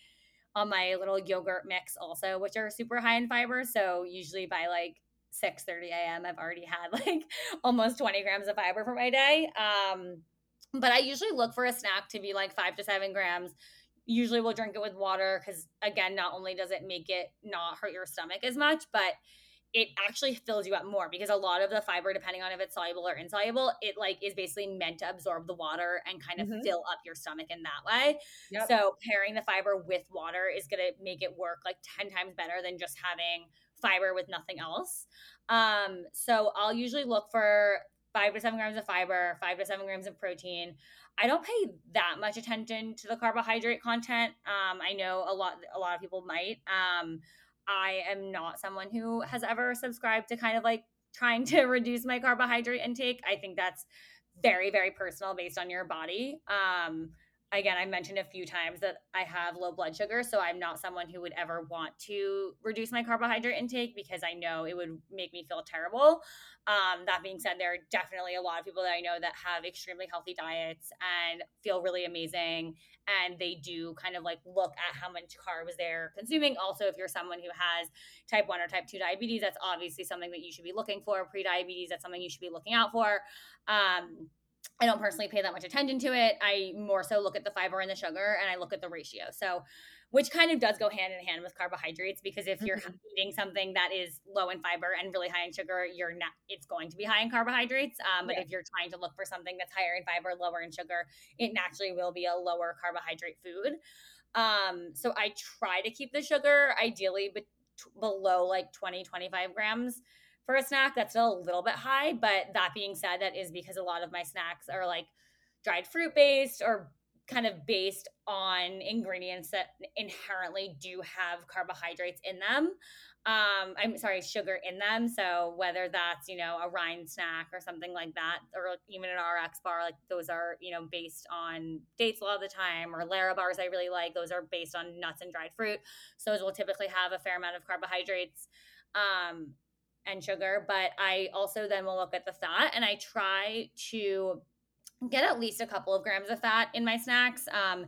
Speaker 2: on my little yogurt mix also, which are super high in fiber. So usually by like 6 30 a.m. I've already had [laughs] like almost 20 grams of fiber for my day. Um, but I usually look for a snack to be like five to seven grams. Usually we'll drink it with water because again, not only does it make it not hurt your stomach as much, but it actually fills you up more because a lot of the fiber depending on if it's soluble or insoluble it like is basically meant to absorb the water and kind of mm-hmm. fill up your stomach in that way. Yep. so pairing the fiber with water is going to make it work like 10 times better than just having fiber with nothing else. Um so i'll usually look for five to seven grams of fiber five to seven grams of protein. I don't pay that much attention to the carbohydrate content. Um i know a lot a lot of people might. Um I am not someone who has ever subscribed to kind of like trying to [laughs] reduce my carbohydrate intake. I think that's very, very personal based on your body. Um, again, I mentioned a few times that I have low blood sugar, so I'm not someone who would ever want to reduce my carbohydrate intake because I know it would make me feel terrible. Um, that being said, there are definitely a lot of people that I know that have extremely healthy diets and feel really amazing. And they do kind of like look at how much carbs they're consuming. Also, if you're someone who has type 1 or type 2 diabetes, that's obviously something that you should be looking for. Pre diabetes, that's something you should be looking out for. Um, I don't personally pay that much attention to it. I more so look at the fiber and the sugar and I look at the ratio. So, which kind of does go hand in hand with carbohydrates because if you're mm-hmm. [laughs] eating something that is low in fiber and really high in sugar, you're not, it's going to be high in carbohydrates. Um, but yeah. if you're trying to look for something that's higher in fiber, lower in sugar, it naturally will be a lower carbohydrate food. Um, so I try to keep the sugar ideally be- below like 20, 25 grams for a snack that's still a little bit high but that being said that is because a lot of my snacks are like dried fruit based or kind of based on ingredients that inherently do have carbohydrates in them. Um i'm sorry sugar in them. So whether that's you know a rind snack or something like that or even an rx bar like those are you know based on dates a lot of the time or Larabars i really like those are based on nuts and dried fruit. So those will typically have a fair amount of carbohydrates. Um and sugar, but I also then will look at the fat and I try to get at least a couple of grams of fat in my snacks. Um,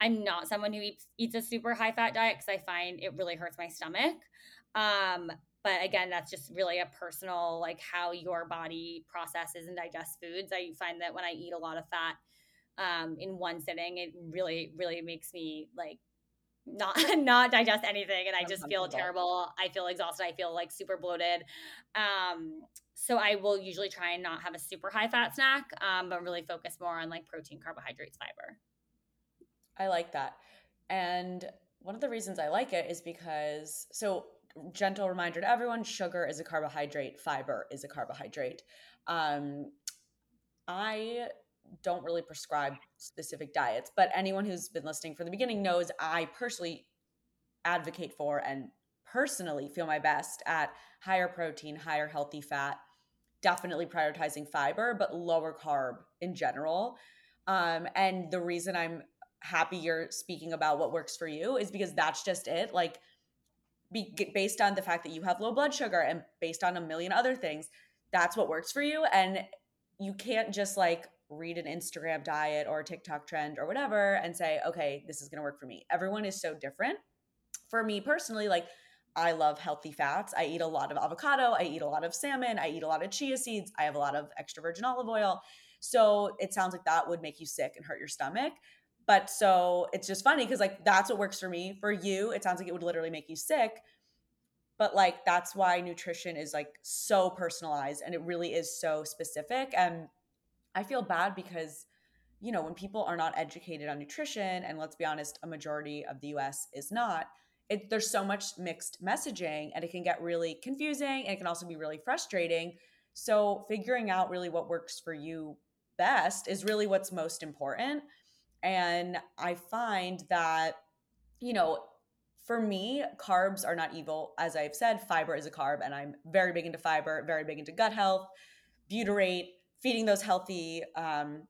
Speaker 2: I'm not someone who eats, eats a super high fat diet because I find it really hurts my stomach. Um, but again, that's just really a personal, like how your body processes and digests foods. I find that when I eat a lot of fat um, in one sitting, it really, really makes me like not [laughs] not digest anything and i just feel terrible. I feel exhausted. I feel like super bloated. Um so i will usually try and not have a super high fat snack um but really focus more on like protein carbohydrates fiber.
Speaker 1: I like that. And one of the reasons i like it is because so gentle reminder to everyone sugar is a carbohydrate fiber is a carbohydrate. Um i don't really prescribe specific diets, but anyone who's been listening from the beginning knows I personally advocate for and personally feel my best at higher protein, higher healthy fat, definitely prioritizing fiber, but lower carb in general. Um, and the reason I'm happy you're speaking about what works for you is because that's just it. Like, be, based on the fact that you have low blood sugar and based on a million other things, that's what works for you. And you can't just like read an Instagram diet or a TikTok trend or whatever and say, okay, this is going to work for me. Everyone is so different. For me personally, like I love healthy fats. I eat a lot of avocado. I eat a lot of salmon. I eat a lot of chia seeds. I have a lot of extra virgin olive oil. So it sounds like that would make you sick and hurt your stomach. But so it's just funny because like that's what works for me. For you, it sounds like it would literally make you sick. But like that's why nutrition is like so personalized and it really is so specific. And I feel bad because, you know, when people are not educated on nutrition, and let's be honest, a majority of the US is not, it, there's so much mixed messaging and it can get really confusing and it can also be really frustrating. So, figuring out really what works for you best is really what's most important. And I find that, you know, for me, carbs are not evil. As I've said, fiber is a carb, and I'm very big into fiber, very big into gut health, butyrate, feeding those healthy um,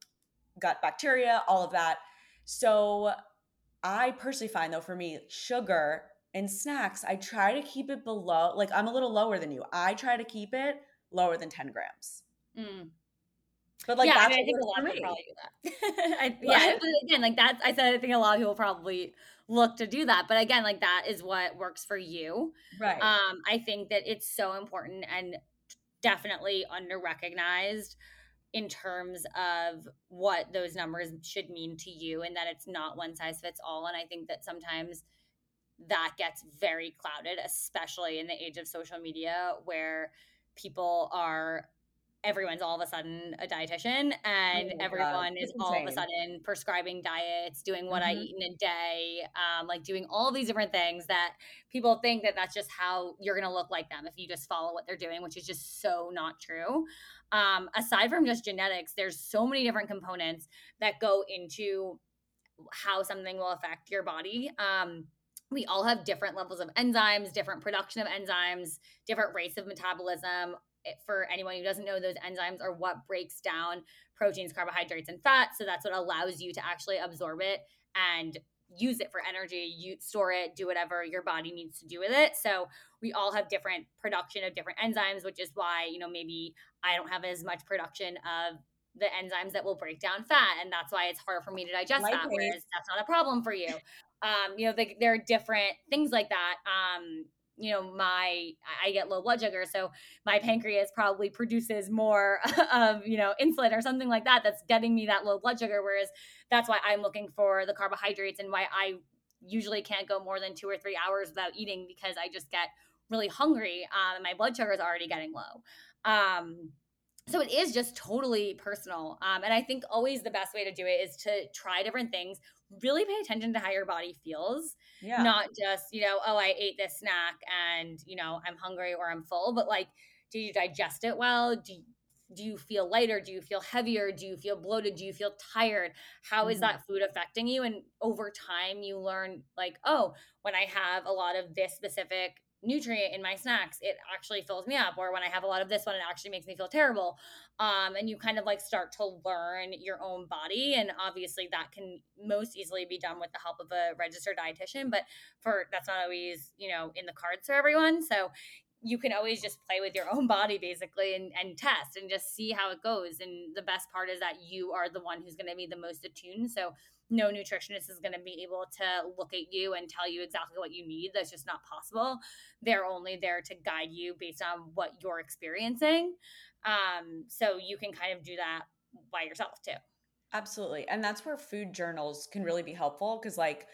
Speaker 1: gut bacteria, all of that. So I personally find though for me, sugar and snacks, I try to keep it below, like I'm a little lower than you. I try to keep it lower than 10 grams. Mm.
Speaker 2: But like, yeah, I, mean, I think a lot of people probably do that. [laughs] I, yeah, again, like that's, I said, I think a lot of people probably look to do that. But again, like that is what works for you.
Speaker 1: Right.
Speaker 2: Um, I think that it's so important and definitely under recognized in terms of what those numbers should mean to you and that it's not one size fits all and i think that sometimes that gets very clouded especially in the age of social media where people are everyone's all of a sudden a dietitian and oh everyone is all of a sudden prescribing diets doing what mm-hmm. i eat in a day um, like doing all these different things that people think that that's just how you're going to look like them if you just follow what they're doing which is just so not true um, aside from just genetics there's so many different components that go into how something will affect your body um, we all have different levels of enzymes, different production of enzymes, different rates of metabolism, for anyone who doesn't know, those enzymes are what breaks down proteins, carbohydrates, and fats. So that's what allows you to actually absorb it and use it for energy, you store it, do whatever your body needs to do with it. So we all have different production of different enzymes, which is why, you know, maybe I don't have as much production of the enzymes that will break down fat. And that's why it's harder for me to digest Likewise. that, whereas that's not a problem for you. Um, you know, the, there are different things like that. Um, you know my i get low blood sugar so my pancreas probably produces more [laughs] of you know insulin or something like that that's getting me that low blood sugar whereas that's why i'm looking for the carbohydrates and why i usually can't go more than two or three hours without eating because i just get really hungry um, and my blood sugar is already getting low. Um, so it is just totally personal um, and i think always the best way to do it is to try different things really pay attention to how your body feels yeah. not just you know oh i ate this snack and you know i'm hungry or i'm full but like do you digest it well? Do you, do you feel lighter? Do you feel heavier? Do you feel bloated? Do you feel tired? How is mm-hmm. that food affecting you? And over time you learn like oh when i have a lot of this specific nutrient in my snacks it actually fills me up or when i have a lot of this one it actually makes me feel terrible um, and you kind of like start to learn your own body and obviously that can most easily be done with the help of a registered dietitian but for that's not always you know in the cards for everyone so you can always just play with your own body basically and, and test and just see how it goes. And the best part is that you are the one who's going to be the most attuned. So no nutritionist is going to be able to look at you and tell you exactly what you need. That's just not possible. They're only there to guide you based on what you're experiencing. Um, so you can kind of do that by yourself too.
Speaker 1: Absolutely. And that's where food journals can really be helpful because, like,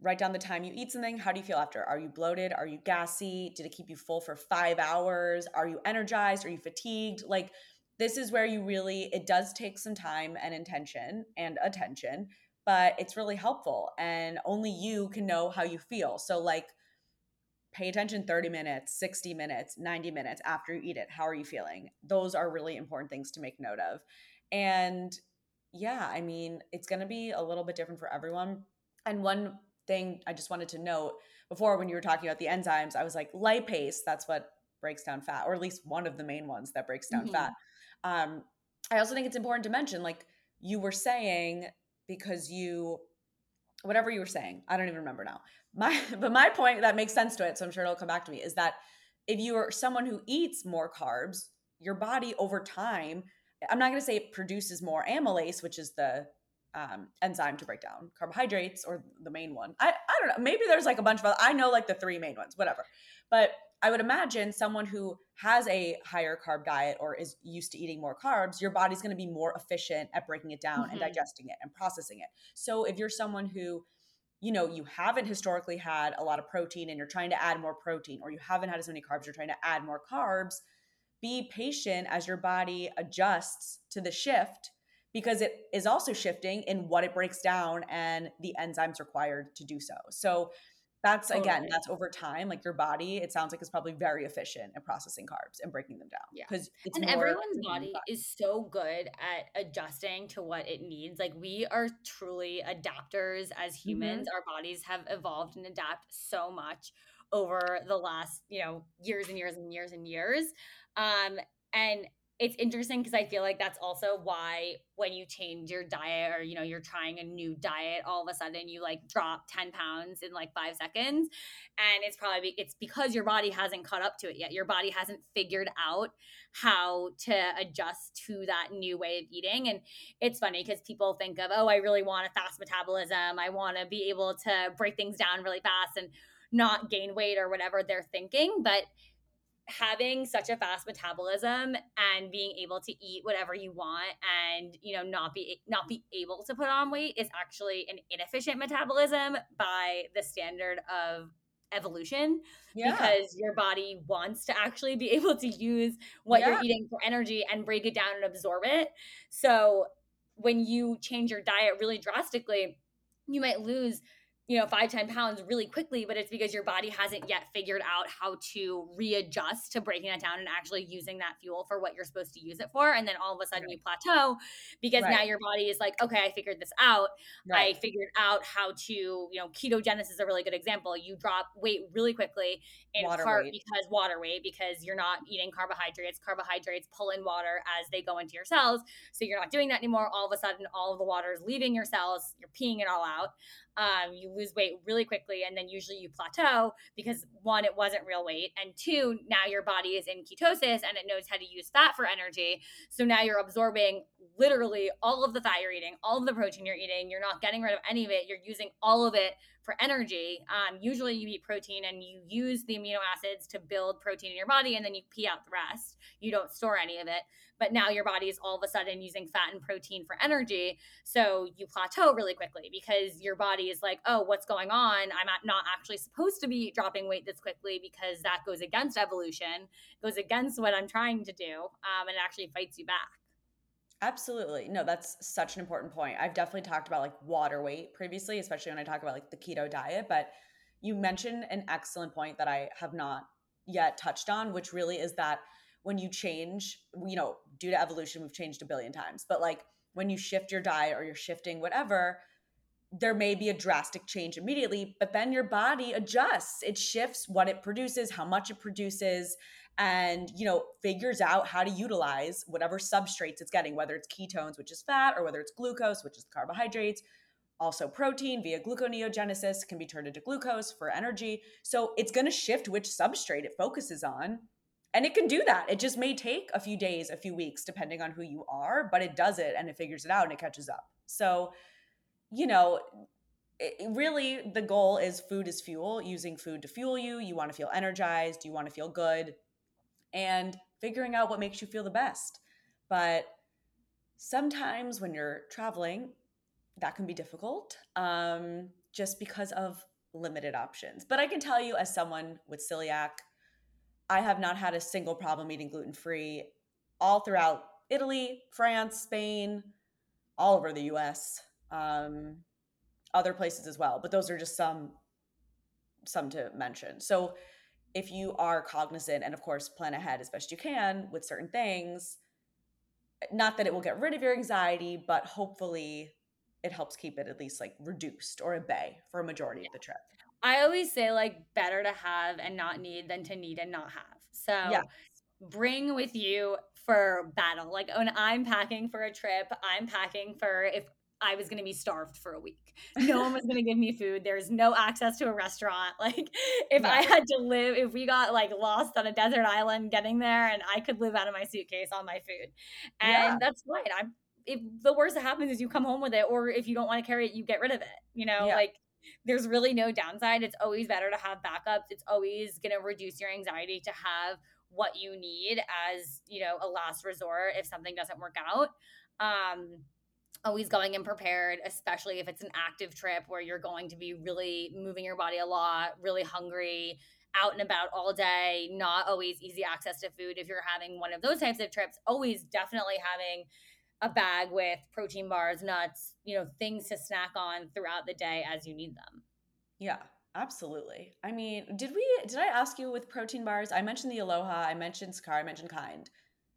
Speaker 1: write down the time you eat something. How do you feel after? Are you bloated? Are you gassy? Did it keep you full for five hours? Are you energized? Are you fatigued? Like, this is where you really, it does take some time and intention and attention, but it's really helpful. And only you can know how you feel. So, like, pay attention 30 minutes, 60 minutes, 90 minutes after you eat it. How are you feeling? Those are really important things to make note of. And yeah, I mean, it's going to be a little bit different for everyone. And one thing I just wanted to note before when you were talking about the enzymes, I was like, lipase, that's what breaks down fat, or at least one of the main ones that breaks down mm-hmm. fat. Um, I also think it's important to mention, like you were saying, because you, whatever you were saying, I don't even remember now. My, [laughs] but my point that makes sense to it, so I'm sure it'll come back to me, is that if you are someone who eats more carbs, your body over time I'm not going to say it produces more amylase, which is the um, enzyme to break down carbohydrates or the main one. I, I don't know. Maybe there's like a bunch of other, I know like the three main ones, whatever. But I would imagine someone who has a higher carb diet or is used to eating more carbs, your body's going to be more efficient at breaking it down mm-hmm. and digesting it and processing it. So if you're someone who you know you haven't historically had a lot of protein and you're trying to add more protein or you haven't had as many carbs you're trying to add more carbs be patient as your body adjusts to the shift because it is also shifting in what it breaks down and the enzymes required to do so. So that's totally. again, that's over time. Like your body, it sounds like it's probably very efficient at processing carbs and breaking them down.
Speaker 2: Yeah, because and everyone's body is so good at adjusting to what it needs. Like we are truly adapters as humans. Mm-hmm. Our bodies have evolved and adapt so much over the last you know years and years and years and years um, and it's interesting because I feel like that's also why when you change your diet or you know you're trying a new diet, all of a sudden you like drop ten pounds in like five seconds, and it's probably it's because your body hasn't caught up to it yet. Your body hasn't figured out how to adjust to that new way of eating, and it's funny because people think of oh I really want a fast metabolism, I want to be able to break things down really fast and not gain weight or whatever they're thinking, but having such a fast metabolism and being able to eat whatever you want and you know not be not be able to put on weight is actually an inefficient metabolism by the standard of evolution yeah. because your body wants to actually be [laughs] able to use what yeah. you're eating for energy and break it down and absorb it so when you change your diet really drastically you might lose you know, five ten pounds really quickly, but it's because your body hasn't yet figured out how to readjust to breaking it down and actually using that fuel for what you're supposed to use it for. And then all of a sudden right. you plateau because right. now your body is like, okay, I figured this out. Right. I figured out how to, you know, ketogenesis is a really good example. You drop weight really quickly in water part weight. because water weight, because you're not eating carbohydrates. Carbohydrates pull in water as they go into your cells. So you're not doing that anymore. All of a sudden, all of the water is leaving your cells. You're peeing it all out um, you lose weight really quickly and then usually you plateau because one it wasn't real weight and two now your body is in ketosis and it knows how to use fat for energy. So now you're absorbing literally all of the fat you're eating all of the protein you're eating. You're not getting rid of any of it. You're using all of it for energy um, usually you eat protein and you use the amino acids to build protein in your body and then you pee out the rest you don't store any of it but now your body is all of a sudden using fat and protein for energy. So you plateau really quickly because your body is like, oh, what's going on? I'm not actually supposed to be dropping weight this quickly because that goes against evolution, goes against what I'm trying to do, um, and it actually fights you back.
Speaker 1: Absolutely. No, that's such an important point. I've definitely talked about like water weight previously, especially when I talk about like the keto diet, but you mentioned an excellent point that I have not yet touched on, which really is that when you change, you know, due to evolution, we've changed a billion times, but like when you shift your diet or you're shifting whatever, there may be a drastic change immediately, but then your body adjusts. It shifts what it produces, how much it produces, and you know figures out how to utilize whatever substrates it's getting, whether it's ketones, which is fat, or whether it's glucose, which is carbohydrates. Also, protein via gluconeogenesis can be turned into glucose for energy. So it's going to shift which substrate it focuses on. And it can do that. It just may take a few days, a few weeks, depending on who you are, but it does it and it figures it out and it catches up. So, you know, it, really the goal is food is fuel, using food to fuel you. You want to feel energized, you want to feel good, and figuring out what makes you feel the best. But sometimes when you're traveling, that can be difficult um, just because of limited options. But I can tell you, as someone with celiac, I have not had a single problem eating gluten free all throughout Italy, France, Spain, all over the US, um, other places as well. But those are just some some to mention. So if you are cognizant and of course plan ahead as best you can with certain things, not that it will get rid of your anxiety, but hopefully it helps keep it at least like reduced or at bay for a majority of the trip.
Speaker 2: I always say like better to have and not need than to need and not have. So yeah. bring with you for battle. Like when I'm packing for a trip, I'm packing for if I was going to be starved for a week. No one was going to give me food. There's no access to a restaurant. [laughs] Like if yeah. I had to live, if we got like lost on a desert island getting there and I could live out of my suitcase on my food. And yeah. that's fine. I'm if the worst that happens is you come home with it or if you don't want to carry it, you get rid of it. You know, yeah. like there's really no downside. It's always better to have backups. It's always going to reduce your anxiety to have what you need as, you know, a last resort if something doesn't work out. Um always going in prepared, especially if it's an active trip where you're going to be really moving your body a lot, really hungry, out and about all day, not always easy access to food. If you're having one of those types of trips, always definitely having a bag with protein bars, nuts, you know, things to snack on throughout the day as you need them.
Speaker 1: Yeah, absolutely. I mean, did we did I ask you with protein bars? I mentioned the Aloha, I mentioned Sakara, I mentioned Kind.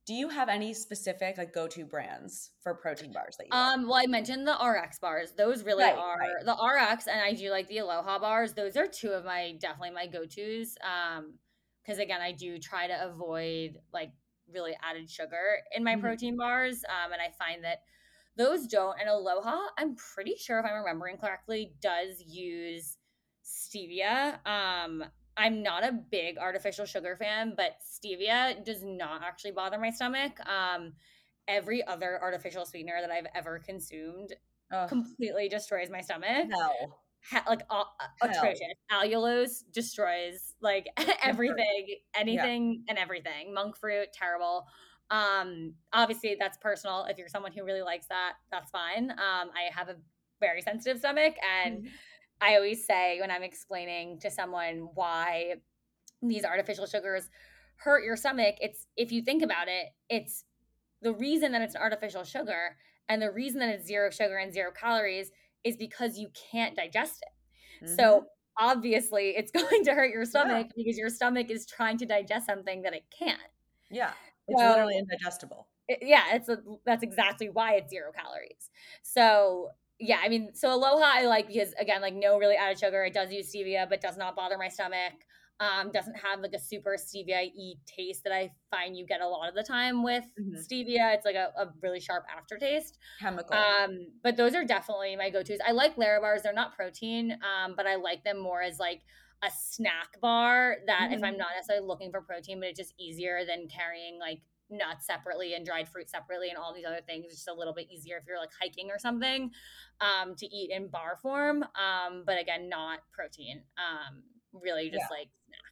Speaker 1: Do you have any specific like go-to brands for protein bars that you
Speaker 2: Um well I mentioned the RX bars. Those really right, are right. the RX and I do like the Aloha bars. Those are two of my definitely my go-tos. Um because again, I do try to avoid like really added sugar in my mm-hmm. protein bars. Um, and I find that those don't. And Aloha, I'm pretty sure if I'm remembering correctly, does use stevia. Um, I'm not a big artificial sugar fan, but stevia does not actually bother my stomach. Um, every other artificial sweetener that I've ever consumed Ugh. completely destroys my stomach.
Speaker 1: No
Speaker 2: ha- like uh, atrocious. Allulose destroys like [laughs] everything, anything yeah. and everything. Monk fruit, terrible. Um, obviously that's personal. If you're someone who really likes that, that's fine. Um, I have a very sensitive stomach, and mm-hmm. I always say when I'm explaining to someone why these artificial sugars hurt your stomach, it's if you think about it, it's the reason that it's an artificial sugar and the reason that it's zero sugar and zero calories is because you can't digest it. Mm-hmm. So obviously it's [laughs] going to hurt your stomach yeah. because your stomach is trying to digest something that it can't.
Speaker 1: Yeah. It's so, literally indigestible.
Speaker 2: It, yeah, it's a, that's exactly why it's zero calories. So yeah, I mean, so Aloha I like because again, like no really added sugar. It does use stevia, but does not bother my stomach. Um, doesn't have like a super stevia y taste that I find you get a lot of the time with mm-hmm. stevia. It's like a, a, really sharp aftertaste.
Speaker 1: Chemical.
Speaker 2: Um, but those are definitely my go-tos. I like Larabars. They're not protein, um, but I like them more as like a snack bar that mm-hmm. if I'm not necessarily looking for protein, but it's just easier than carrying like nuts separately and dried fruit separately and all these other things. It's just a little bit easier if you're like hiking or something um, to eat in bar form. Um, but again, not protein. Um, really just yeah. like snack.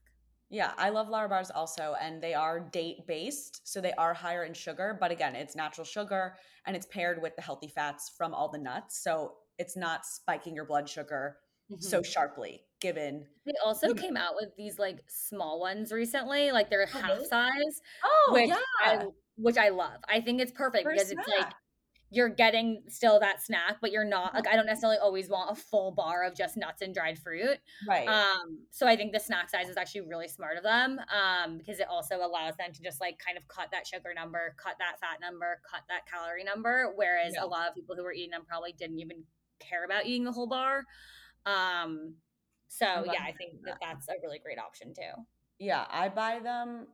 Speaker 1: Yeah, I love Lara bars also, and they are date based, so they are higher in sugar. But again, it's natural sugar, and it's paired with the healthy fats from all the nuts, so it's not spiking your blood sugar mm-hmm. so sharply. Given
Speaker 2: they also know. came out with these like small ones recently, like they're oh, half size.
Speaker 1: Oh, which yeah.
Speaker 2: I, which I love. I think it's perfect For because snack. it's like you're getting still that snack, but you're not like I don't necessarily always want a full bar of just nuts and dried fruit.
Speaker 1: Right.
Speaker 2: Um, so I think the snack size is actually really smart of them. Um, because it also allows them to just like kind of cut that sugar number, cut that fat number, cut that calorie number. Whereas yeah. a lot of people who were eating them probably didn't even care about eating the whole bar. Um, so I yeah, I think that that's a really great option too.
Speaker 1: Yeah, I buy them.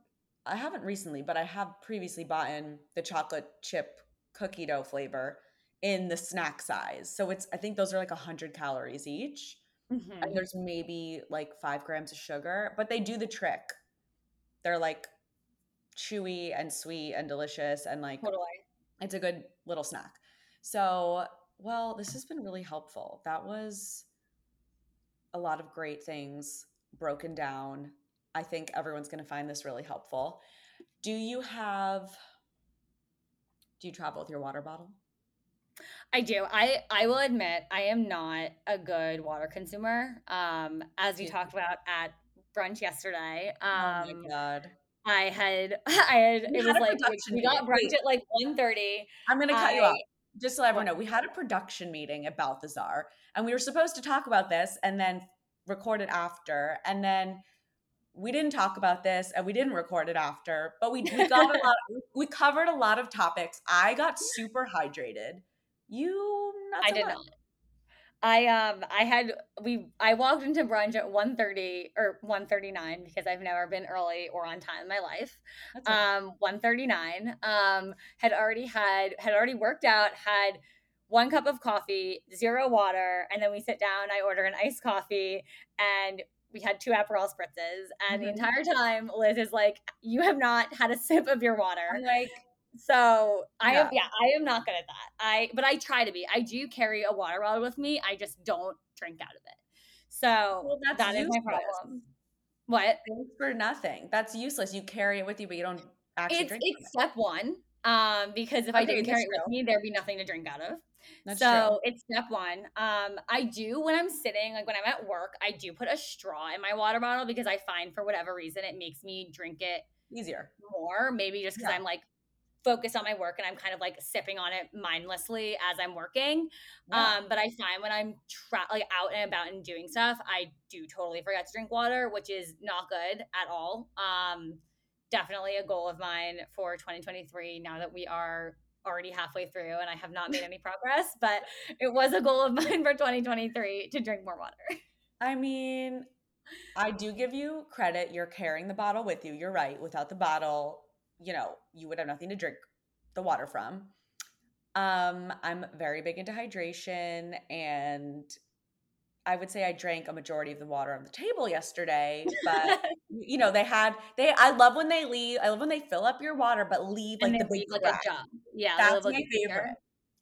Speaker 1: I haven't recently, but I have previously bought in the chocolate chip cookie dough flavor. in the snack size. So it's I think those are like 100 calories each. Mm-hmm. And there's maybe like 5 grams of sugar, but they do the trick. They're like chewy and sweet and delicious and like totally. it's a good little snack. So, well, this has been really helpful. That was a lot of great things broken down. I think everyone's going to find this really helpful. Do you have do you travel with your water bottle?
Speaker 2: I do. I I will admit I am not a good water consumer. Um, as you talked about at brunch yesterday. Um, oh my um, god. I had [laughs] I had it was like we got brunch at like 1.30.
Speaker 1: I'm gonna cut I, you off. Just so everyone know, we had a production meeting at Balthazar and we were supposed to talk about this and then record it after. And then we didn't talk about this and we didn't record it after, but we, we got a lot, [laughs] we covered a lot of topics. I got super hydrated. You
Speaker 2: not so I did much. not. I um I had we I walked into brunch at 1.30 or 1.39 because I've never been early or on time in my life. Okay. Um 1.39 um had already had had already worked out, had one cup of coffee, zero water, and then we sit down, I order an iced coffee and we had two Aperol spritzes, and mm-hmm. the entire time Liz is like, "You have not had a sip of your water."
Speaker 1: I'm like,
Speaker 2: so I yeah. am, yeah, I am not good at that. I, but I try to be. I do carry a water bottle with me. I just don't drink out of it. So well, that's that is my problem. What?
Speaker 1: Thanks for nothing. That's useless. You carry it with you, but you don't actually
Speaker 2: it's,
Speaker 1: drink.
Speaker 2: It's it. step one. Um, because if okay, I didn't carry it with me, there'd be nothing to drink out of. That's so true. it's step one. Um, I do when I'm sitting, like when I'm at work, I do put a straw in my water bottle because I find for whatever reason it makes me drink it
Speaker 1: easier
Speaker 2: more. Maybe just because yeah. I'm like focused on my work and I'm kind of like sipping on it mindlessly as I'm working. Yeah. Um, but I find when I'm tra- like out and about and doing stuff, I do totally forget to drink water, which is not good at all. Um, definitely a goal of mine for 2023 now that we are already halfway through and I have not made any progress, but it was a goal of mine for 2023 to drink more water.
Speaker 1: I mean, I do give you credit. You're carrying the bottle with you. You're right. Without the bottle, you know, you would have nothing to drink the water from. Um, I'm very big into hydration and I would say I drank a majority of the water on the table yesterday, but [laughs] you know, they had they I love when they leave. I love when they fill up your water but leave like the big like jug.
Speaker 2: Yeah,
Speaker 1: that's my favorite.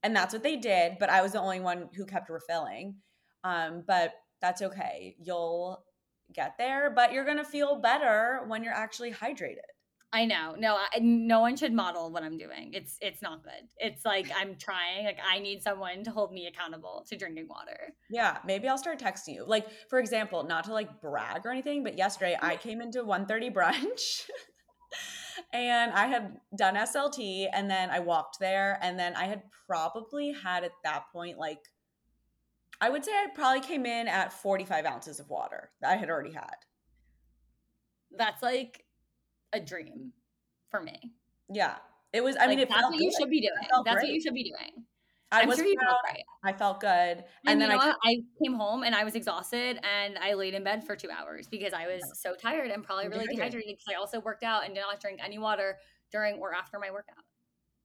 Speaker 1: And that's what they did, but I was the only one who kept refilling. Um, but that's okay. You'll get there, but you're going to feel better when you're actually hydrated.
Speaker 2: I know. No, I, no one should model what I'm doing. It's it's not good. It's like I'm trying. Like I need someone to hold me accountable to drinking water.
Speaker 1: Yeah, maybe I'll start texting you. Like for example, not to like brag or anything, but yesterday I came into 1:30 brunch. [laughs] and I had done SLT and then I walked there and then I had probably had at that point like I would say I probably came in at 45 ounces of water that I had already had.
Speaker 2: That's like a dream for me.
Speaker 1: Yeah. It was, I like, mean,
Speaker 2: that's what good. you should be doing. That's great. what you should be doing. I
Speaker 1: I'm was sure you felt great. I felt good. And,
Speaker 2: and then I, I came home and I was exhausted and I laid in bed for two hours because I was so tired and probably really dehydrated because I also worked out and did not drink any water during or after my workout.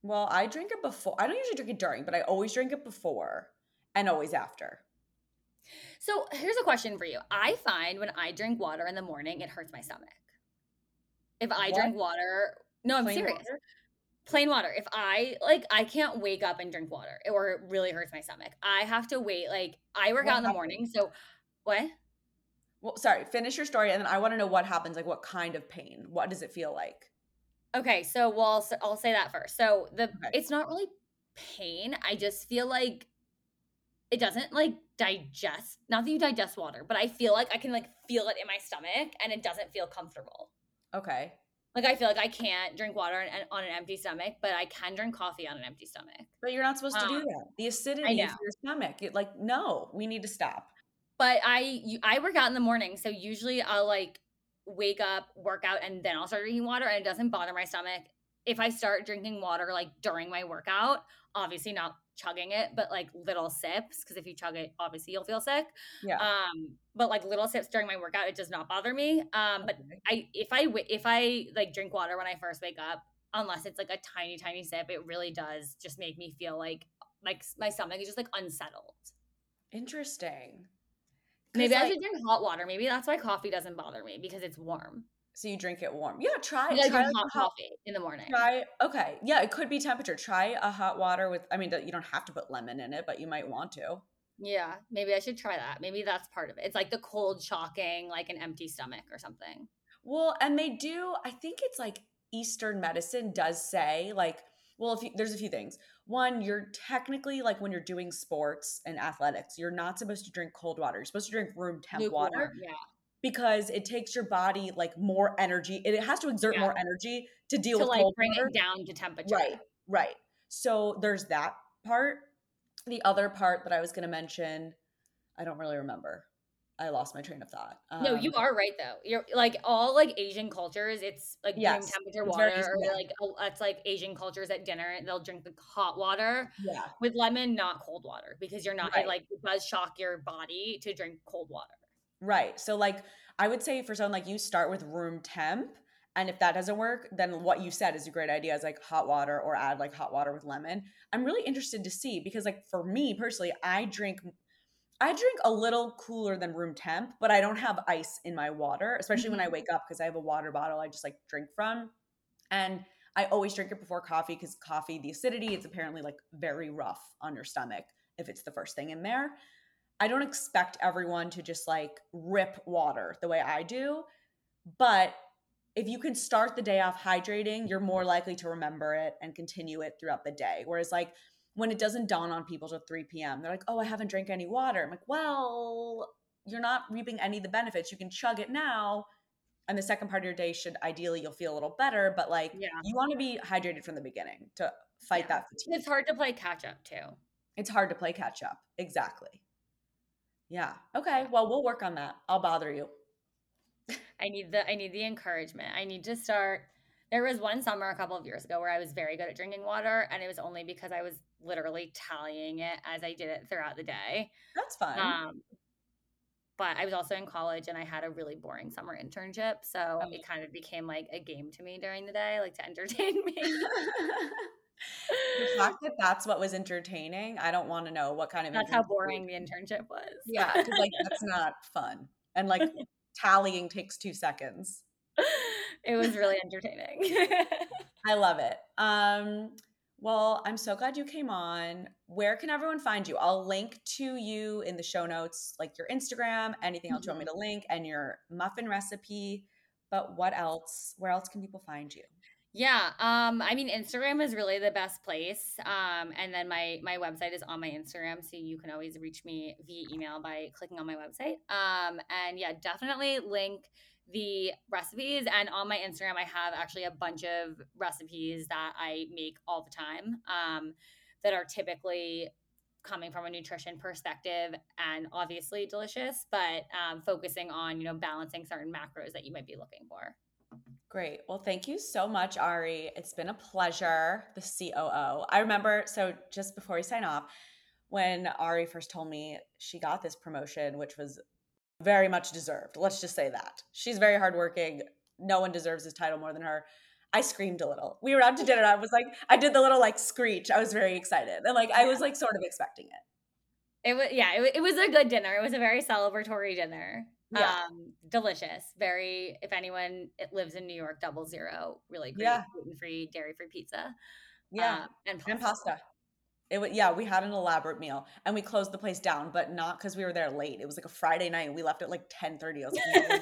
Speaker 1: Well, I drink it before. I don't usually drink it during, but I always drink it before and always after.
Speaker 2: So here's a question for you. I find when I drink water in the morning, it hurts my stomach. If I what? drink water, no, I'm Plain serious. Water? Plain water. If I like, I can't wake up and drink water, or it really hurts my stomach. I have to wait. Like I work what out in the morning, so what?
Speaker 1: Well, sorry. Finish your story, and then I want to know what happens. Like, what kind of pain? What does it feel like?
Speaker 2: Okay, so well, I'll, I'll say that first. So the okay. it's not really pain. I just feel like it doesn't like digest. Not that you digest water, but I feel like I can like feel it in my stomach, and it doesn't feel comfortable.
Speaker 1: Okay.
Speaker 2: Like I feel like I can't drink water on an empty stomach, but I can drink coffee on an empty stomach.
Speaker 1: But you're not supposed um, to do um, that. The acidity is your stomach. It, like no, we need to stop.
Speaker 2: But I I work out in the morning, so usually I'll like wake up, work out, and then I'll start drinking water, and it doesn't bother my stomach. If I start drinking water like during my workout, obviously not chugging it, but like little sips. Because if you chug it, obviously you'll feel sick. Yeah. Um, but like little sips during my workout, it does not bother me. Um, but. I if I if I like drink water when I first wake up, unless it's like a tiny tiny sip, it really does just make me feel like like my stomach is just like unsettled.
Speaker 1: Interesting.
Speaker 2: Maybe like, I should drink hot water. Maybe that's why coffee doesn't bother me because it's warm.
Speaker 1: So you drink it warm. Yeah, try.
Speaker 2: Yeah,
Speaker 1: try
Speaker 2: hot, hot coffee in the morning.
Speaker 1: Try. Okay. Yeah, it could be temperature. Try a hot water with. I mean, you don't have to put lemon in it, but you might want to.
Speaker 2: Yeah, maybe I should try that. Maybe that's part of it. It's like the cold shocking, like an empty stomach or something.
Speaker 1: Well, and they do. I think it's like Eastern medicine does say like. Well, if you, there's a few things. One, you're technically like when you're doing sports and athletics, you're not supposed to drink cold water. You're supposed to drink room temp Lukewarm, water.
Speaker 2: Yeah
Speaker 1: because it takes your body like more energy. It has to exert yeah. more energy to deal
Speaker 2: to
Speaker 1: with
Speaker 2: like bring
Speaker 1: water.
Speaker 2: it down to temperature.
Speaker 1: Right, right. So there's that part. The other part that I was going to mention, I don't really remember. I lost my train of thought.
Speaker 2: Um, no, you um, are right though. You're like all like Asian cultures. It's like yes, room temperature water, or like oh, it's like Asian cultures at dinner. They'll drink the hot water,
Speaker 1: yeah,
Speaker 2: with lemon, not cold water, because you're not right. it, like it does shock your body to drink cold water.
Speaker 1: Right. So like I would say for someone like you start with room temp and if that doesn't work, then what you said is a great idea is like hot water or add like hot water with lemon. I'm really interested to see because like for me personally, I drink I drink a little cooler than room temp, but I don't have ice in my water, especially when I mm-hmm. wake up because I have a water bottle I just like drink from. And I always drink it before coffee because coffee, the acidity, it's apparently like very rough on your stomach if it's the first thing in there. I don't expect everyone to just like rip water the way I do. But if you can start the day off hydrating, you're more likely to remember it and continue it throughout the day. Whereas, like, when it doesn't dawn on people till 3 p.m., they're like, oh, I haven't drank any water. I'm like, well, you're not reaping any of the benefits. You can chug it now. And the second part of your day should ideally you'll feel a little better, but like yeah. you want to be hydrated from the beginning to fight yeah. that fatigue.
Speaker 2: It's hard to play catch up too.
Speaker 1: It's hard to play catch up. Exactly. Yeah. Okay. Well, we'll work on that. I'll bother you.
Speaker 2: I need the I need the encouragement. I need to start. There was one summer a couple of years ago where I was very good at drinking water, and it was only because I was literally tallying it as I did it throughout the day.
Speaker 1: That's fine. Um,
Speaker 2: but I was also in college and I had a really boring summer internship. So oh. it kind of became like a game to me during the day, like to [laughs] entertain me. [laughs]
Speaker 1: the fact that that's what was entertaining, I don't want to know what kind of.
Speaker 2: That's how boring the internship was.
Speaker 1: Yeah, like that's not fun, and like [laughs] tallying takes two seconds.
Speaker 2: It was really entertaining. [laughs]
Speaker 1: I love it. Um, well, I'm so glad you came on. Where can everyone find you? I'll link to you in the show notes, like your Instagram, anything else mm-hmm. you want me mm-hmm. to link, and your muffin recipe. But what else? Where else can people find you?
Speaker 2: Yeah, um, I mean Instagram is really the best place. Um, and then my my website is on my Instagram, so you can always reach me via email by clicking on my website. Um, and yeah, definitely link the recipes. And on my Instagram, I have actually a bunch of recipes that I make all the time. Um, that are typically coming from a nutrition perspective and obviously delicious, but um, focusing on you know balancing certain macros that you might be looking for.
Speaker 1: Great. Well, thank you so much, Ari. It's been a pleasure, the COO. I remember, so just before we sign off, when Ari first told me she got this promotion, which was very much deserved. Let's just say that. She's very hardworking. No one deserves this title more than her. I screamed a little. We were out to dinner. I was like, I did the little like screech. I was very excited. And like, I was like sort of expecting it.
Speaker 2: It was, yeah, it, it was a good dinner. It was a very celebratory dinner. Yeah. Um, delicious. Very, if anyone it lives in New York, double zero, really great yeah. gluten free, dairy free pizza.
Speaker 1: Yeah. Um, and, pasta. and pasta. It was, yeah, we had an elaborate meal and we closed the place down, but not because we were there late. It was like a Friday night. We left at like 10 30. I was like, [laughs]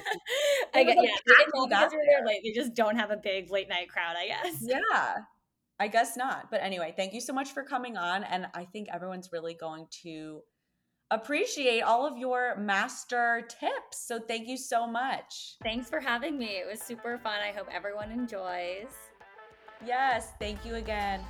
Speaker 2: I get, like, yeah, because we were there late. We just don't have a big late night crowd, I guess.
Speaker 1: Yeah. I guess not. But anyway, thank you so much for coming on. And I think everyone's really going to appreciate all of your master tips. So thank you so much.
Speaker 2: Thanks for having me. It was super fun. I hope everyone enjoys.
Speaker 1: Yes, thank you again.